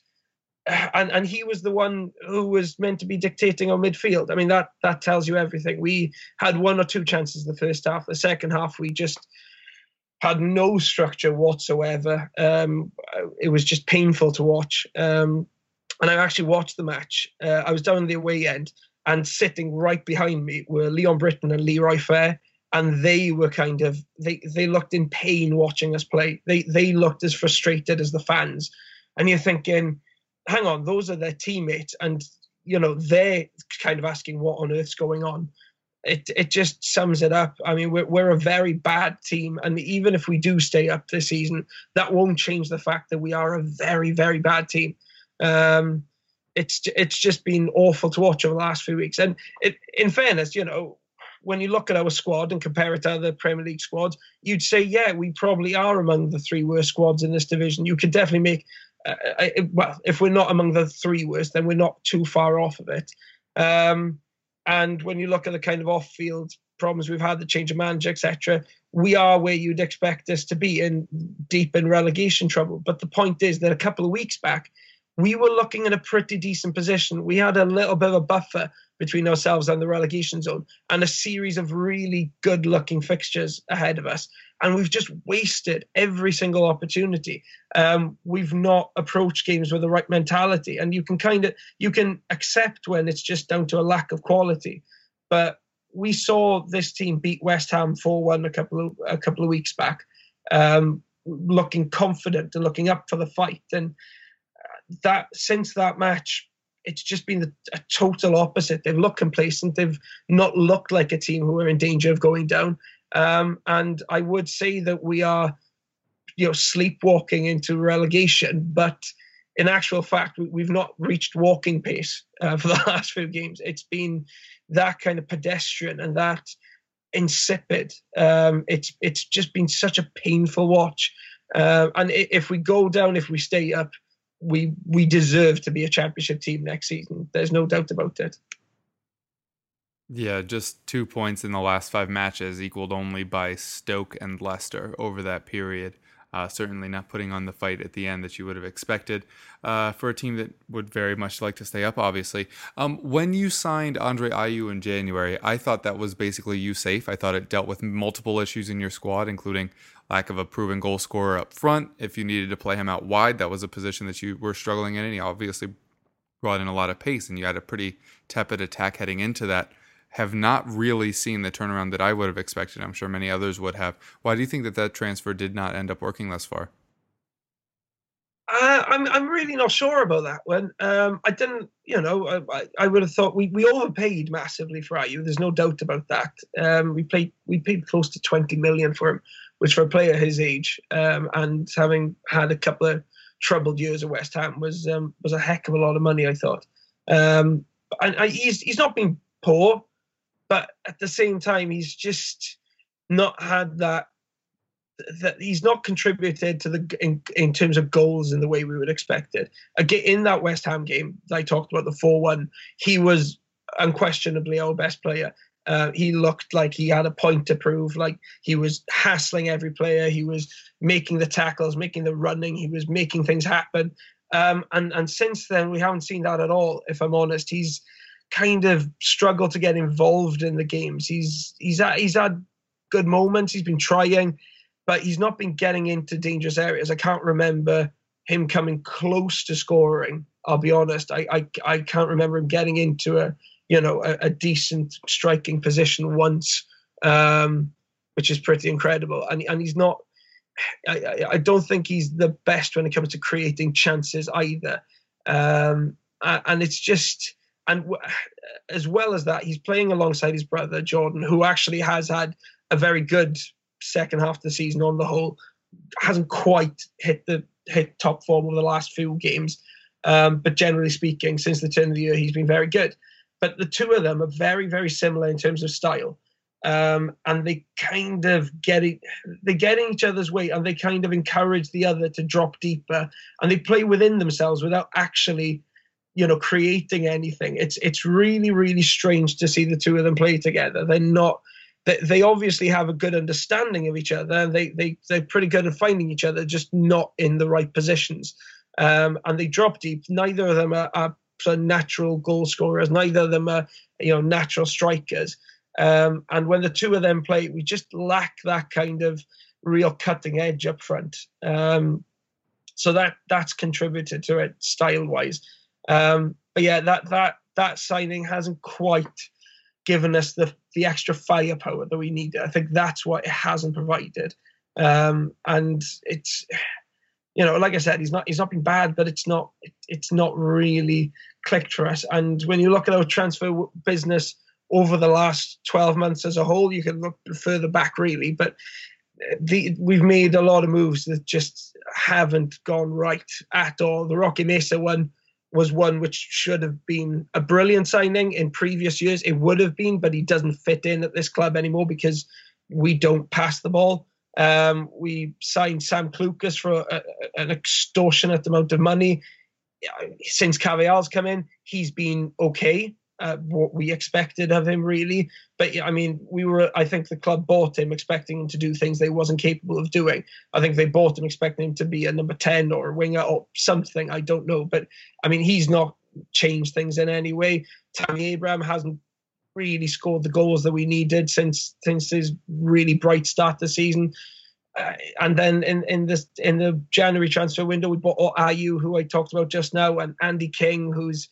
and and he was the one who was meant to be dictating our midfield. I mean that that tells you everything. We had one or two chances the first half. The second half, we just had no structure whatsoever. Um, it was just painful to watch. Um, and I actually watched the match. Uh, I was down the away end, and sitting right behind me were Leon Britton and Leroy Fer, and they were kind of they they looked in pain watching us play. They they looked as frustrated as the fans, and you're thinking, hang on, those are their teammates, and you know they're kind of asking what on earth's going on it it just sums it up. I mean, we're we're a very bad team, and even if we do stay up this season, that won't change the fact that we are a very very bad team. Um, it's it's just been awful to watch over the last few weeks. And it, in fairness, you know, when you look at our squad and compare it to other Premier League squads, you'd say, yeah, we probably are among the three worst squads in this division. You could definitely make, uh, uh well, if we're not among the three worst, then we're not too far off of it. Um, and when you look at the kind of off-field problems we've had, the change of manager, etc., we are where you'd expect us to be in deep in relegation trouble. But the point is that a couple of weeks back, we were looking in a pretty decent position. We had a little bit of a buffer between ourselves and the relegation zone and a series of really good looking fixtures ahead of us. And we've just wasted every single opportunity. Um, we've not approached games with the right mentality. And you can kind of you can accept when it's just down to a lack of quality. But we saw this team beat West Ham 4-1 a couple of a couple of weeks back, um, looking confident and looking up for the fight. And that since that match, it's just been a total opposite. They've looked complacent. They've not looked like a team who are in danger of going down. Um, and I would say that we are, you know, sleepwalking into relegation. But in actual fact, we, have not reached walking pace uh, for the last few games. It's been that kind of pedestrian and that insipid. Um, it's it's just been such a painful watch. Uh, and if we go down, if we stay up, we we deserve to be a championship team next season. There's no doubt about it. Yeah, just two points in the last five matches, equaled only by Stoke and Leicester over that period. Uh, certainly not putting on the fight at the end that you would have expected uh, for a team that would very much like to stay up, obviously. Um, when you signed Andre Ayew in January, I thought that was basically you safe. I thought it dealt with multiple issues in your squad, including lack of a proven goal scorer up front. If you needed to play him out wide, that was a position that you were struggling in. And he obviously brought in a lot of pace, and you had a pretty tepid attack heading into that. Have not really seen the turnaround that I would have expected. I'm sure many others would have. Why do you think that that transfer did not end up working thus far? Uh, I'm I'm really not sure about that one. Um, I didn't, you know, I, I would have thought we, we overpaid massively for Ayew. There's no doubt about that. Um, we paid we paid close to 20 million for him which for a player his age um, and having had a couple of troubled years at West Ham was um, was a heck of a lot of money. I thought, um, and I, he's he's not been poor, but at the same time he's just not had that. That he's not contributed to the in, in terms of goals in the way we would expect it. Again, in that West Ham game, I talked about the four-one. He was unquestionably our best player. Uh, he looked like he had a point to prove. Like he was hassling every player. He was making the tackles, making the running. He was making things happen. Um, and and since then, we haven't seen that at all. If I'm honest, he's kind of struggled to get involved in the games. He's he's had, he's had good moments. He's been trying, but he's not been getting into dangerous areas. I can't remember him coming close to scoring. I'll be honest. I I, I can't remember him getting into a you know, a, a decent striking position once, um, which is pretty incredible. And and he's not. I, I don't think he's the best when it comes to creating chances either. Um, and it's just and as well as that, he's playing alongside his brother Jordan, who actually has had a very good second half of the season on the whole. Hasn't quite hit the hit top form over the last few games, um, but generally speaking, since the turn of the year, he's been very good but the two of them are very, very similar in terms of style. Um, and they kind of get it, they get in each other's way and they kind of encourage the other to drop deeper and they play within themselves without actually, you know, creating anything. It's it's really, really strange to see the two of them play together. They're not they, they obviously have a good understanding of each other they, they they're pretty good at finding each other, just not in the right positions. um, and they drop deep. Neither of them are, are natural goal scorers. Neither of them are you know natural strikers. Um, and when the two of them play, we just lack that kind of real cutting edge up front. Um, so that that's contributed to it style wise. Um, but yeah, that that that signing hasn't quite given us the the extra firepower that we need. I think that's what it hasn't provided. Um, and it's you know, like I said, he's not he's not been bad, but it's not it, it's not really clicked for us. And when you look at our transfer business over the last 12 months as a whole, you can look further back really, but the, we've made a lot of moves that just haven't gone right at all. The Roque Mesa one was one which should have been a brilliant signing in previous years. It would have been, but he doesn't fit in at this club anymore because we don't pass the ball. Um, we signed Sam Clucas for a, a, an extortionate amount of money. Since Carvalhal's come in, he's been okay what we expected of him, really. But I mean, we were. I think the club bought him expecting him to do things they wasn't capable of doing. I think they bought him expecting him to be a number ten or a winger or something. I don't know, but I mean, he's not changed things in any way. Tammy Abraham hasn't really scored the goals that we needed since since his really bright start the season. Uh, and then in in this in the January transfer window, we bought Ayew, who I talked about just now, and Andy King, who's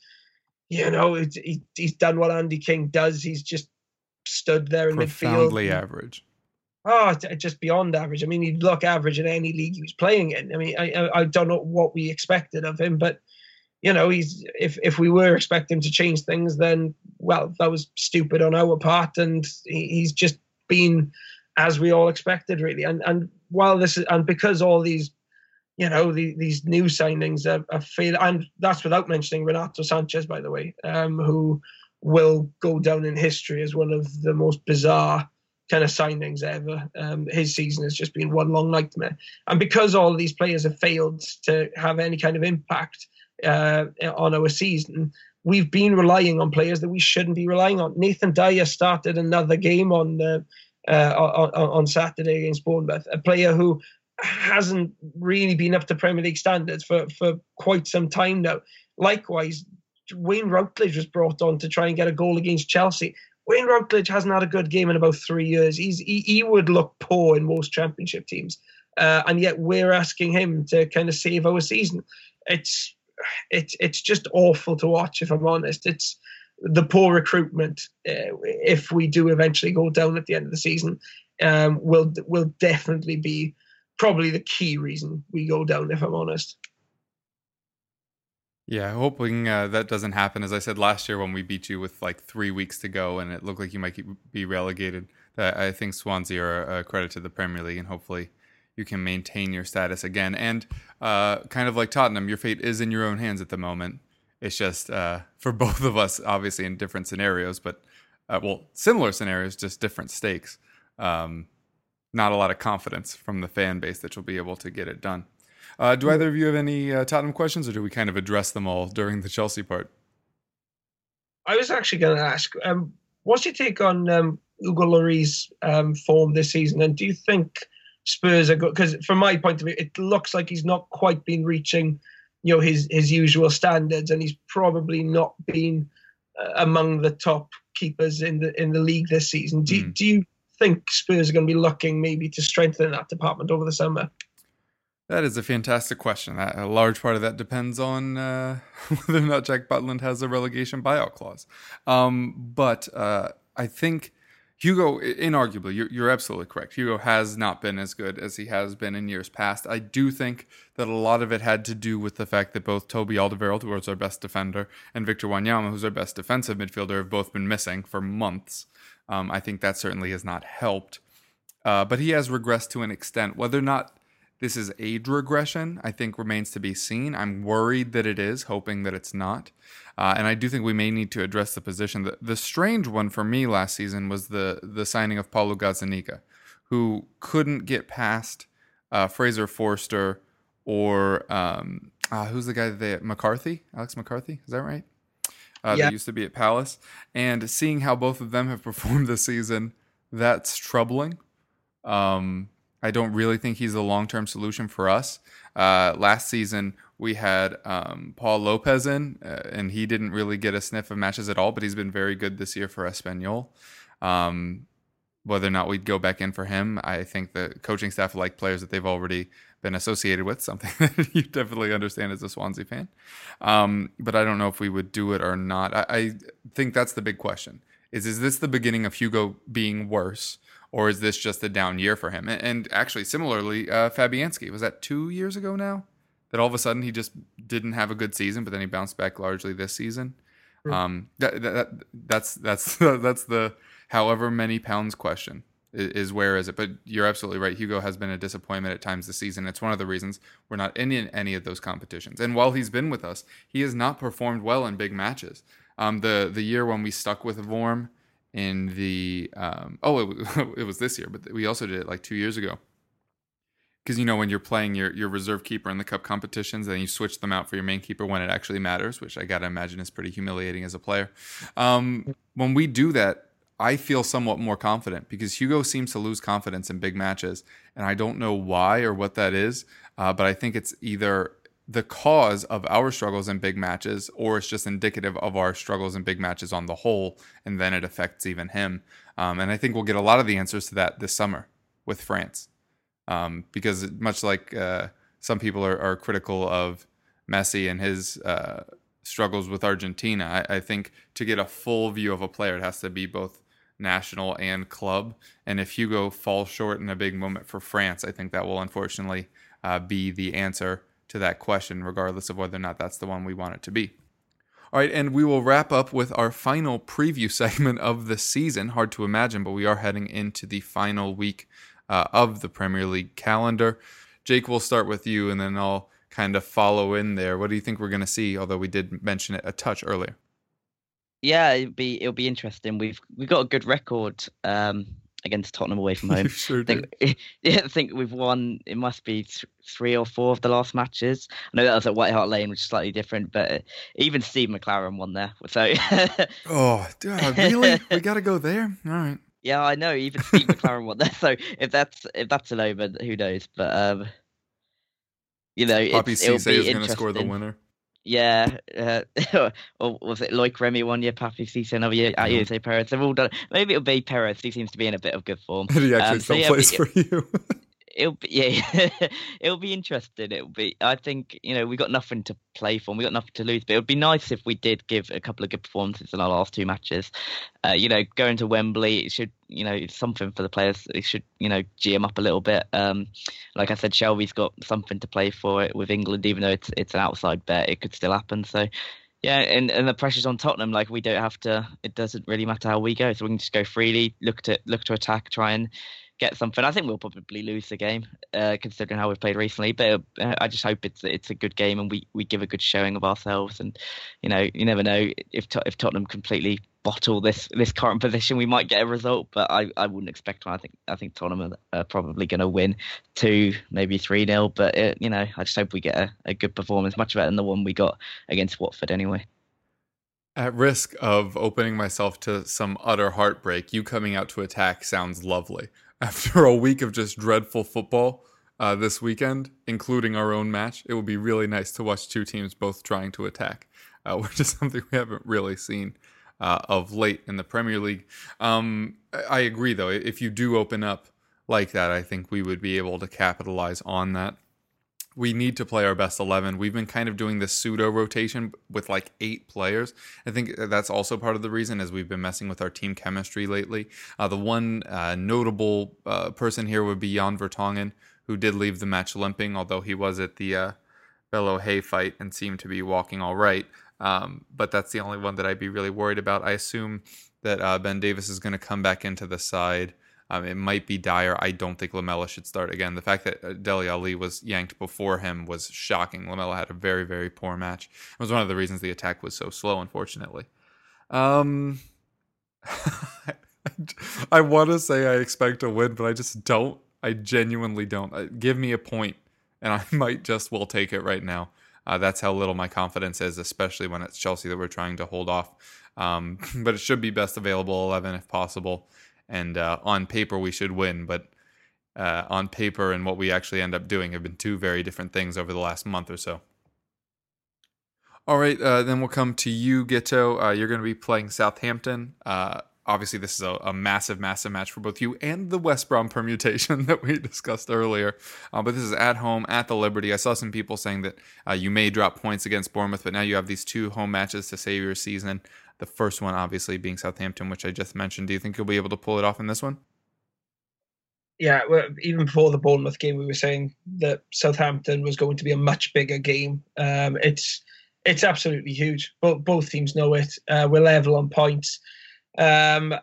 you know, he, he's done what Andy King does. He's just stood there in Profoundly midfield. average. Oh, just beyond average. I mean, he'd look average in any league he was playing in. I mean, I, I don't know what we expected of him, but you know, he's if if we were expecting him to change things, then well, that was stupid on our part, and he's just been as we all expected, really. And and while this is, and because all these you know, the, these new signings are, are and that's without mentioning Renato Sanches, by the way, um, who will go down in history as one of the most bizarre kind of signings ever. Um, his season has just been one long nightmare, and because all these players have failed to have any kind of impact uh, on our season, we've been relying on players that we shouldn't be relying on. Nathan Dyer started another game on. Uh, uh, on, on Saturday against Bournemouth, a player who hasn't really been up to Premier League standards for, for quite some time now. Likewise, Wayne Routledge was brought on to try and get a goal against Chelsea. Wayne Routledge hasn't had a good game in about three years. He's he, he would look poor in most championship teams, uh, and yet we're asking him to kind of save our season. It's it's it's just awful to watch. If I'm honest, it's the poor recruitment. Uh, if we do eventually go down at the end of the season, um, will will definitely be probably the key reason we go down, if I'm honest. Yeah, hoping uh, that doesn't happen. As I said last year when we beat you with like three weeks to go and it looked like you might be relegated, I think Swansea are a credit to the Premier League and hopefully you can maintain your status again. And uh, kind of like Tottenham, your fate is in your own hands at the moment. It's just uh, for both of us, obviously in different scenarios, but uh, well, similar scenarios, just different stakes. Um, not a lot of confidence from the fan base that you'll be able to get it done. Uh, do either of you have any uh, Tottenham questions, or do we kind of address them all during the Chelsea part? I was actually going to ask, um, what's your take on um, Hugo Lloris's um, form this season, and do you think Spurs are good? Because from my point of view, it looks like he's not quite been reaching, you know, his his usual standards, and he's probably not been uh, among the top keepers in the in the league this season. Do, mm. do you think Spurs are going to be looking maybe to strengthen that department over the summer? That is a fantastic question. A large part of that depends on uh, whether or not Jack Butland has a relegation buyout clause. Um, but uh, I think Hugo, inarguably, you're, you're, absolutely correct. Hugo has not been as good as he has been in years past. I do think that a lot of it had to do with the fact that both Toby Alderweireld, who was our best defender, and Victor Wanyama, who's our best defensive midfielder, have both been missing for months. Um, I think that certainly has not helped. Uh, but he has regressed to an extent. Whether or not this is age regression, I think remains to be seen. I'm worried that it is, hoping that it's not. Uh, and I do think we may need to address the position. The, the strange one for me last season was the the signing of Paulo Gazzaniga, who couldn't get past uh, Fraser Forster or um, uh, who's the guy that they McCarthy, Alex McCarthy, is that right? Uh, yeah. that used to be at Palace. And seeing how both of them have performed this season, that's troubling. Um, I don't really think he's the long term solution for us. Uh, last season, we had um, Pau Lopez in, uh, and he didn't really get a sniff of matches at all, but he's been very good this year for Espanyol. Um, whether or not we'd go back in for him, I think the coaching staff like players that they've already been associated with, something that you definitely understand as a Swansea fan. Um, but I don't know if we would do it or not. I, I think that's the big question: is is this the beginning of Hugo being worse? or is this just a down year for him? And actually, similarly, uh, Fabianski was that two years ago now that all of a sudden he just didn't have a good season, but then he bounced back largely this season. Um, that, that, that's that's that's the however many pounds question is, where is it? But you're absolutely right. Hugo has been a disappointment at times this season. It's one of the reasons we're not in any of those competitions. And while he's been with us, he has not performed well in big matches. Um, the the year when we stuck with Vorm in the um, oh it, it was this year, but we also did it like two years ago. Because you know when you're playing your your reserve keeper in the cup competitions, then you switch them out for your main keeper when it actually matters, which I gotta imagine is pretty humiliating as a player. Um, when we do that, I feel somewhat more confident because Hugo seems to lose confidence in big matches, and I don't know why or what that is. Uh, but I think it's either the cause of our struggles in big matches, or it's just indicative of our struggles in big matches on the whole, and then it affects even him. Um, and I think we'll get a lot of the answers to that this summer with France, um, because much like uh, some people are, are, critical of Messi and his uh, struggles with Argentina, I, I think to get a full view of a player, it has to be both national and club. And if Hugo falls short in a big moment for France, I think that will unfortunately uh, be the answer to that question, regardless of whether or not that's the one we want it to be. All right, and we will wrap up with our final preview segment of the season. Hard to imagine, but we are heading into the final week uh, of the Premier League calendar. Jake, we'll start with you, and then I'll kind of follow in there. What do you think we're going to see? Although we did mention it a touch earlier. Yeah, it'll be it'll be interesting. We've we've got a good record um, against Tottenham away from home. sure I think, yeah, I think we've won. It must be th- three or four of the last matches. I know that was at White Hart Lane, which is slightly different, but even Steve McClaren won there. So. oh, dude, really? we got to go there. All right. Yeah, I know. Even Steve McClaren won there. So if that's if that's an over, who knows? But um, you know, Papiss Cisse be is going to score the winner. Yeah, uh, or was it Loic Remy one year, Papiss Cisse another year, Mm-hmm. Ayose Perez? They've all done. Maybe it'll be Perez. He seems to be in a bit of good form. he actually Um, so yeah, plays for you. It'll be yeah, it'll be interesting. It'll be. I think you know we got nothing to play for. and We got nothing to lose. But it would be nice if we did give a couple of good performances in our last two matches. Uh, you know, going to Wembley, it should you know it's something for the players. It should you know g 'em up a little bit. Um, like I said, Shelvey's got something to play for it with England, even though it's it's an outside bet. It could still happen. So. Yeah, and, and the pressure's on Tottenham. Like we don't have to. It doesn't really matter how we go, so we can just go freely. Look to look to attack, try and get something. I think we'll probably lose the game, uh, considering how we've played recently. But uh, I just hope it's it's a good game and we, we give a good showing of ourselves. And you know, you never know if if Tottenham completely bottle this this current position, we might get a result. But I, I wouldn't expect one. I think I think Tottenham are, probably going to win two, maybe three nil. But uh you know, I just hope we get a, a good performance, much better than the one we got against Watford anyway. At risk of opening myself to some utter heartbreak, you coming out to attack sounds lovely. After a week of just dreadful football uh, this weekend, including our own match, it would be really nice to watch two teams both trying to attack, uh, which is something we haven't really seen uh, of late in the Premier League. Um, I- agree, though. If you do open up like that, I think we would be able to capitalize on that we need to play our best 11. We've been kind of doing this pseudo rotation with like eight players. I think that's also part of the reason as we've been messing with our team chemistry lately. Uh, the one uh, notable uh, person here would be Jan Vertonghen, who did leave the match limping, although he was at the uh, Bellew Haye fight and seemed to be walking all right. Um, but that's the only one that I'd be really worried about. I assume that uh, Ben Davies is going to come back into the side. Um, it might be dire. I don't think Lamela should start again. The fact that uh, Dele Alli was yanked before him was shocking. Lamela had a very, very poor match. It was one of the reasons the attack was so slow, unfortunately. Um, I want to say I expect to win, but I just don't. I genuinely don't. Uh, Give me a point, and I might just will take it right now. Uh, that's how little my confidence is, especially when it's Chelsea that we're trying to hold off. Um, but it should be best available 11 if possible. And uh, on paper, we should win. But uh, on paper and what we actually end up doing have been two very different things over the last month or so. All right, uh, then we'll come to you, Guto. Uh, you're going to be playing Southampton. Uh, obviously, this is a, a, massive, massive match for both you and the West Brom permutation that we discussed earlier. Uh, but this is at home at the Liberty. I saw some people saying that uh, you may drop points against Bournemouth, but now you have these two home matches to save your season. The first one, obviously, being Southampton, which I just mentioned. Do you think you'll be able to pull it off in this one? Yeah, well, even before the Bournemouth game, we were saying that Southampton was going to be a much bigger game. Um, it's it's absolutely huge. Both both teams know it. Uh, we're level on points. Um,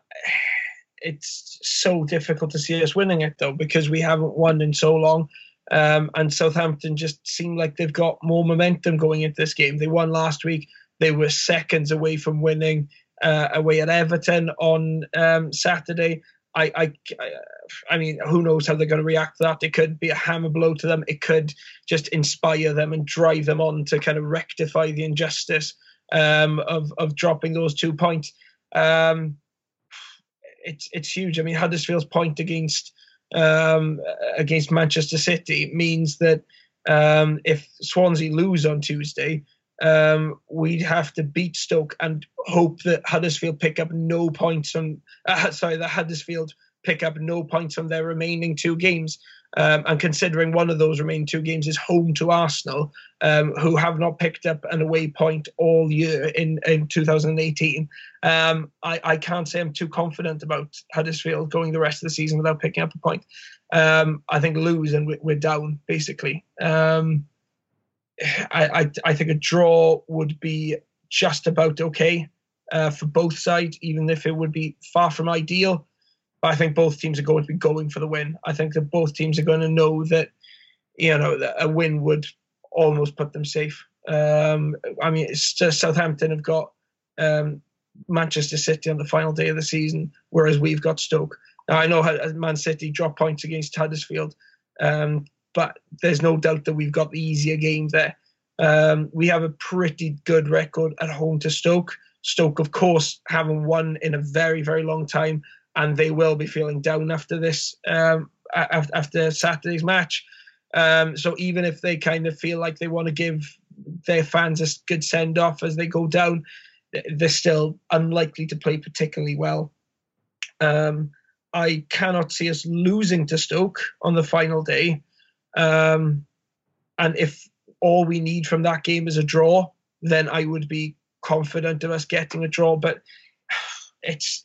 it's so difficult to see us winning it though because we haven't won in so long. Um, and Southampton just seem like they've got more momentum going into this game. They won last week. They were seconds away from winning uh, away at Everton on um, Saturday. I, I, I mean, who knows how they're going to react to that? It could be a hammer blow to them. It could just inspire them and drive them on to kind of rectify the injustice um, of of dropping those two points. Um, it's it's huge. I mean, Huddersfield's point against um, against Manchester City means that um, if Swansea lose on Tuesday, um, we'd have to beat Stoke and hope that Huddersfield pick up no points on. Uh, sorry, that Huddersfield pick up no points on their remaining two games. Um, and considering one of those remaining two games is home to Arsenal, um, who have not picked up an away point all year in, in 2018, um, I, I can't say I'm too confident about Huddersfield going the rest of the season without picking up a point. Um, I think lose and we're down, basically. Um, I, I, I think a draw would be just about okay uh, for both sides, even if it would be far from ideal. But I think both teams are going to be going for the win. I think that both teams are going to know that, you know, a win would almost put them safe. Um, I mean, it's just Southampton have got um, Manchester City on the final day of the season, whereas we've got Stoke. Now I know Man City dropped points against Huddersfield, um, but there's no doubt that we've got the easier game there. Um, we have a pretty good record at home to Stoke. Stoke, of course, haven't won in a very, very long time, and they will be feeling down after this, um, after Saturday's match. Um, so even if they kind of feel like they want to give their fans a good send off as they go down, they're still unlikely to play particularly well. Um, I cannot see us losing to Stoke on the final day. Um, and if all we need from that game is a draw, then I would be confident of us getting a draw. But it's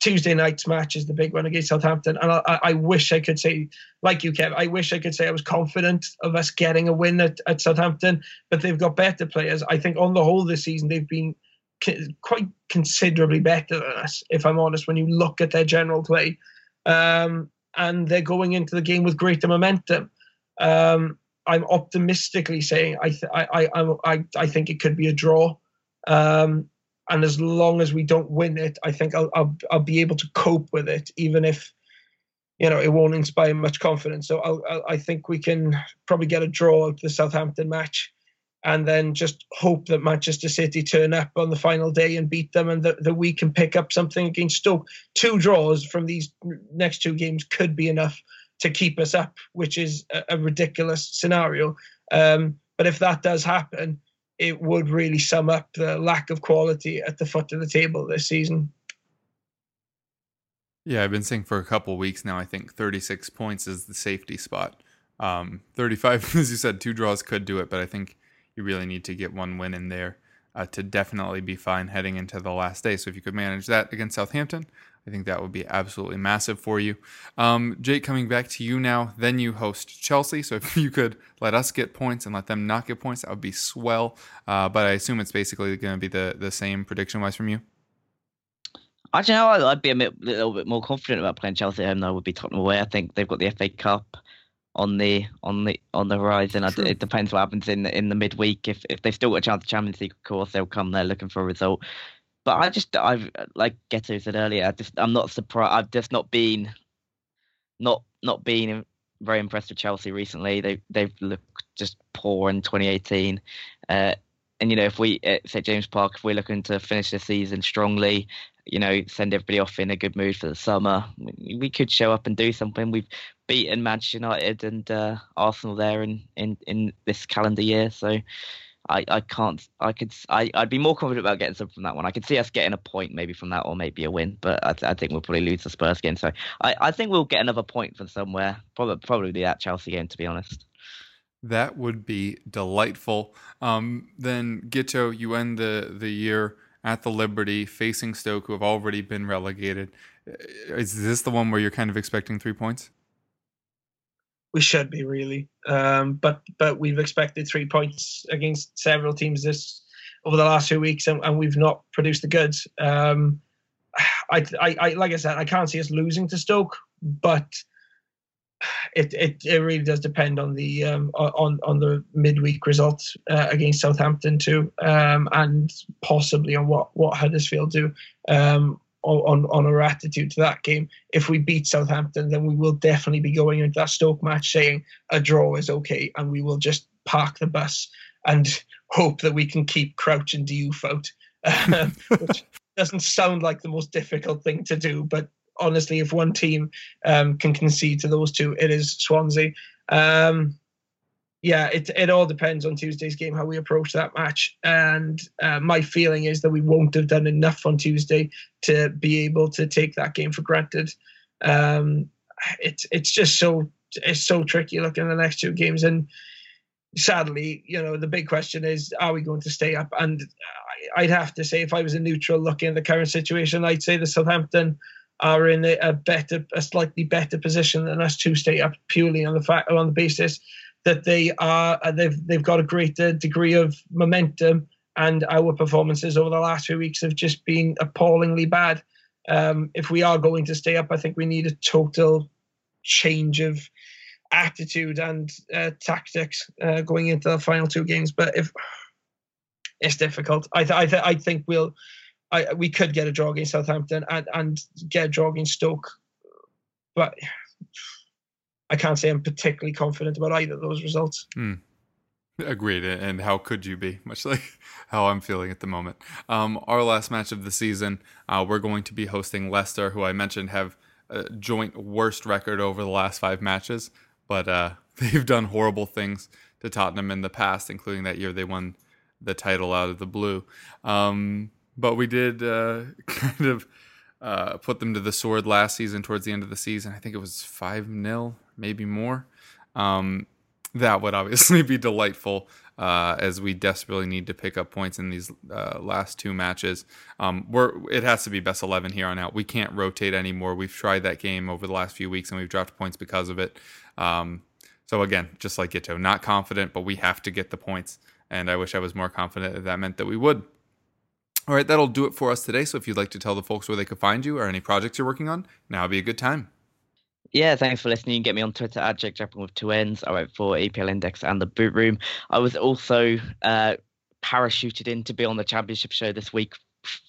Tuesday night's match is the big one against Southampton, and I, I, wish I could say, like you, Kev, I wish I could say I was confident of us getting a win at, at Southampton. But they've got better players. I think on the whole this season they've been quite considerably better than us, if I'm honest. When you look at their general play, um, and they're going into the game with greater momentum. Um, I'm optimistically saying I, th- I, I, I, I think it could be a draw. Um, and as long as we don't win it, I think I'll, I'll, I'll be able to cope with it, even if you know it won't inspire much confidence. So I'll, I'll, i think we can probably get a draw out of the Southampton match, and then just hope that Manchester City turn up on the final day and beat them, and that, that we can pick up something against Stoke. Two draws from these next two games could be enough to keep us up, which is a, a ridiculous scenario. Um, but if that does happen, it would really sum up the lack of quality at the foot of the table this season. Yeah, I've been saying for a couple weeks now. I think 36 points is the safety spot. Um, 35, as you said, two draws could do it, but I think you really need to get one win in there uh, to definitely be fine heading into the last day. So if you could manage that against Southampton, I think that would be absolutely massive for you. Um, Jake, coming back to you now, then you host Chelsea. So if you could let us get points and let them not get points, that would be swell. Uh, but I assume it's basically going to be the, the same prediction wise from you. I don't know. I'd be a bit, little bit more confident about playing Chelsea at home. Though would be Tottenham away. I think they've got the FA Cup on the on the on the horizon. True. It depends what happens in the, in the midweek. If if they've still got a chance of Champions League, of course they'll come there looking for a result. But I just I've like Guto said earlier. I just I'm not surprised. I've just not been not not been very impressed with Chelsea recently. They they've looked just poor in 2018. Uh, and you know, if we at St James Park, if we're looking to finish the season strongly, you know, send everybody off in a good mood for the summer. We could show up and do something. We've beaten Manchester United and uh, Arsenal there in, in, in this calendar year, so I, I can't. I could. I, I'd be more confident about getting something from that one. I could see us getting a point maybe from that, or maybe a win. But I, I think we'll probably lose the Spurs game. So I, I think we'll get another point from somewhere. Probably probably that Chelsea game, to be honest. That would be delightful. Um, then Guto, you end the the year at the Liberty facing Stoke, who have already been relegated. Is this the one where you're kind of expecting three points? We should be really, um, but but we've expected three points against several teams this over the last few weeks, and, and we've not produced the goods. Um, I, I, I, like I said, I can't see us losing to Stoke, but it it, it really does depend on the um, on on the midweek result uh, against Southampton too, um, and possibly on what what Huddersfield do um, on on our attitude to that game. If we beat Southampton, then we will definitely be going into that Stoke match saying a draw is okay, and we will just park the bus and hope that we can keep Crouch and Diouf out, um, which doesn't sound like the most difficult thing to do, but honestly, if one team um, can concede to those two, it is Swansea. Um, yeah, it it all depends on Tuesday's game how we approach that match, and uh, my feeling is that we won't have done enough on Tuesday to be able to take that game for granted. Um, it's it's just so it's so tricky looking at the next two games, and sadly, you know, the big question is, are we going to stay up? And I'd have to say, if I was a neutral looking at the current situation, I'd say the Southampton are in a, better, a slightly better position than us to stay up purely on the fact on the basis that they are uh, they've they've got a greater degree of momentum, and our performances over the last few weeks have just been appallingly bad. Um, if we are going to stay up, I think we need a total change of attitude and uh, tactics uh, going into the final two games. But if it's difficult, I th- I, th- I think we'll I, we could get a draw against Southampton and, and get a draw against Stoke, but I can't say I'm particularly confident about either of those results. Hmm. Agreed. And how could you be? Much like how I'm feeling at the moment. Um, our last match of the season, uh, we're going to be hosting Leicester, who I mentioned have a joint worst record over the last five matches, but uh, they've done horrible things to Tottenham in the past, including that year they won the title out of the blue. Um, but we did uh, kind of uh, put them to the sword last season towards the end of the season. I think it was 5 0, maybe more. Um, that would obviously be delightful uh, as we desperately need to pick up points in these uh, last two matches. Um, we're, it has to be best 11 here on out. We can't rotate anymore. We've tried that game over the last few weeks and we've dropped points because of it. Um, so, again, just like Guto, not confident, but we have to get the points. And I wish I was more confident that that meant that we would. All right, that'll do it for us today. So if you'd like to tell the folks where they could find you or any projects you're working on, now would be a good time. Yeah, thanks for listening. You can get me on Twitter at Jake Jackmann with two N's. I write for EPL Index and the Boot Room. I was also uh, parachuted in to be on the championship show this week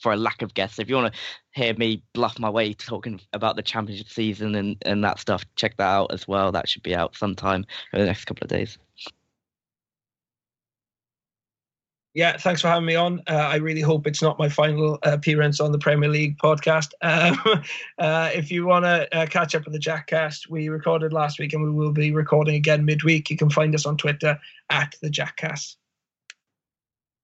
for a lack of guests. If you want to hear me bluff my way talking about the championship season and, and that stuff, check that out as well. That should be out sometime over the next couple of days. Yeah, thanks for having me on. Uh, I really hope it's not my final appearance on the Premier League podcast. Um, uh, if you want to uh, catch up with the Jackcast, we recorded last week and we will be recording again midweek. You can find us on Twitter at the Jackcast.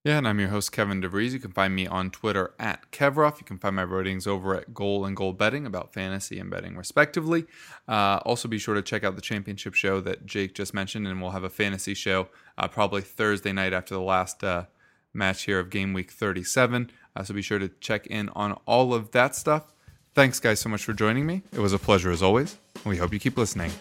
Yeah, and I'm your host, Kevin DeVries. You can find me on Twitter at Kevrov. You can find my writings over at Goal and Goal Betting about fantasy and betting, respectively. Uh, also, be sure to check out the championship show that Jake just mentioned, and we'll have a fantasy show uh, probably Thursday night after the last uh, match here of game week 37. Uh, so be sure to check in on all of that stuff. Thanks, guys, so much for joining me. It was a pleasure as always. We hope you keep listening.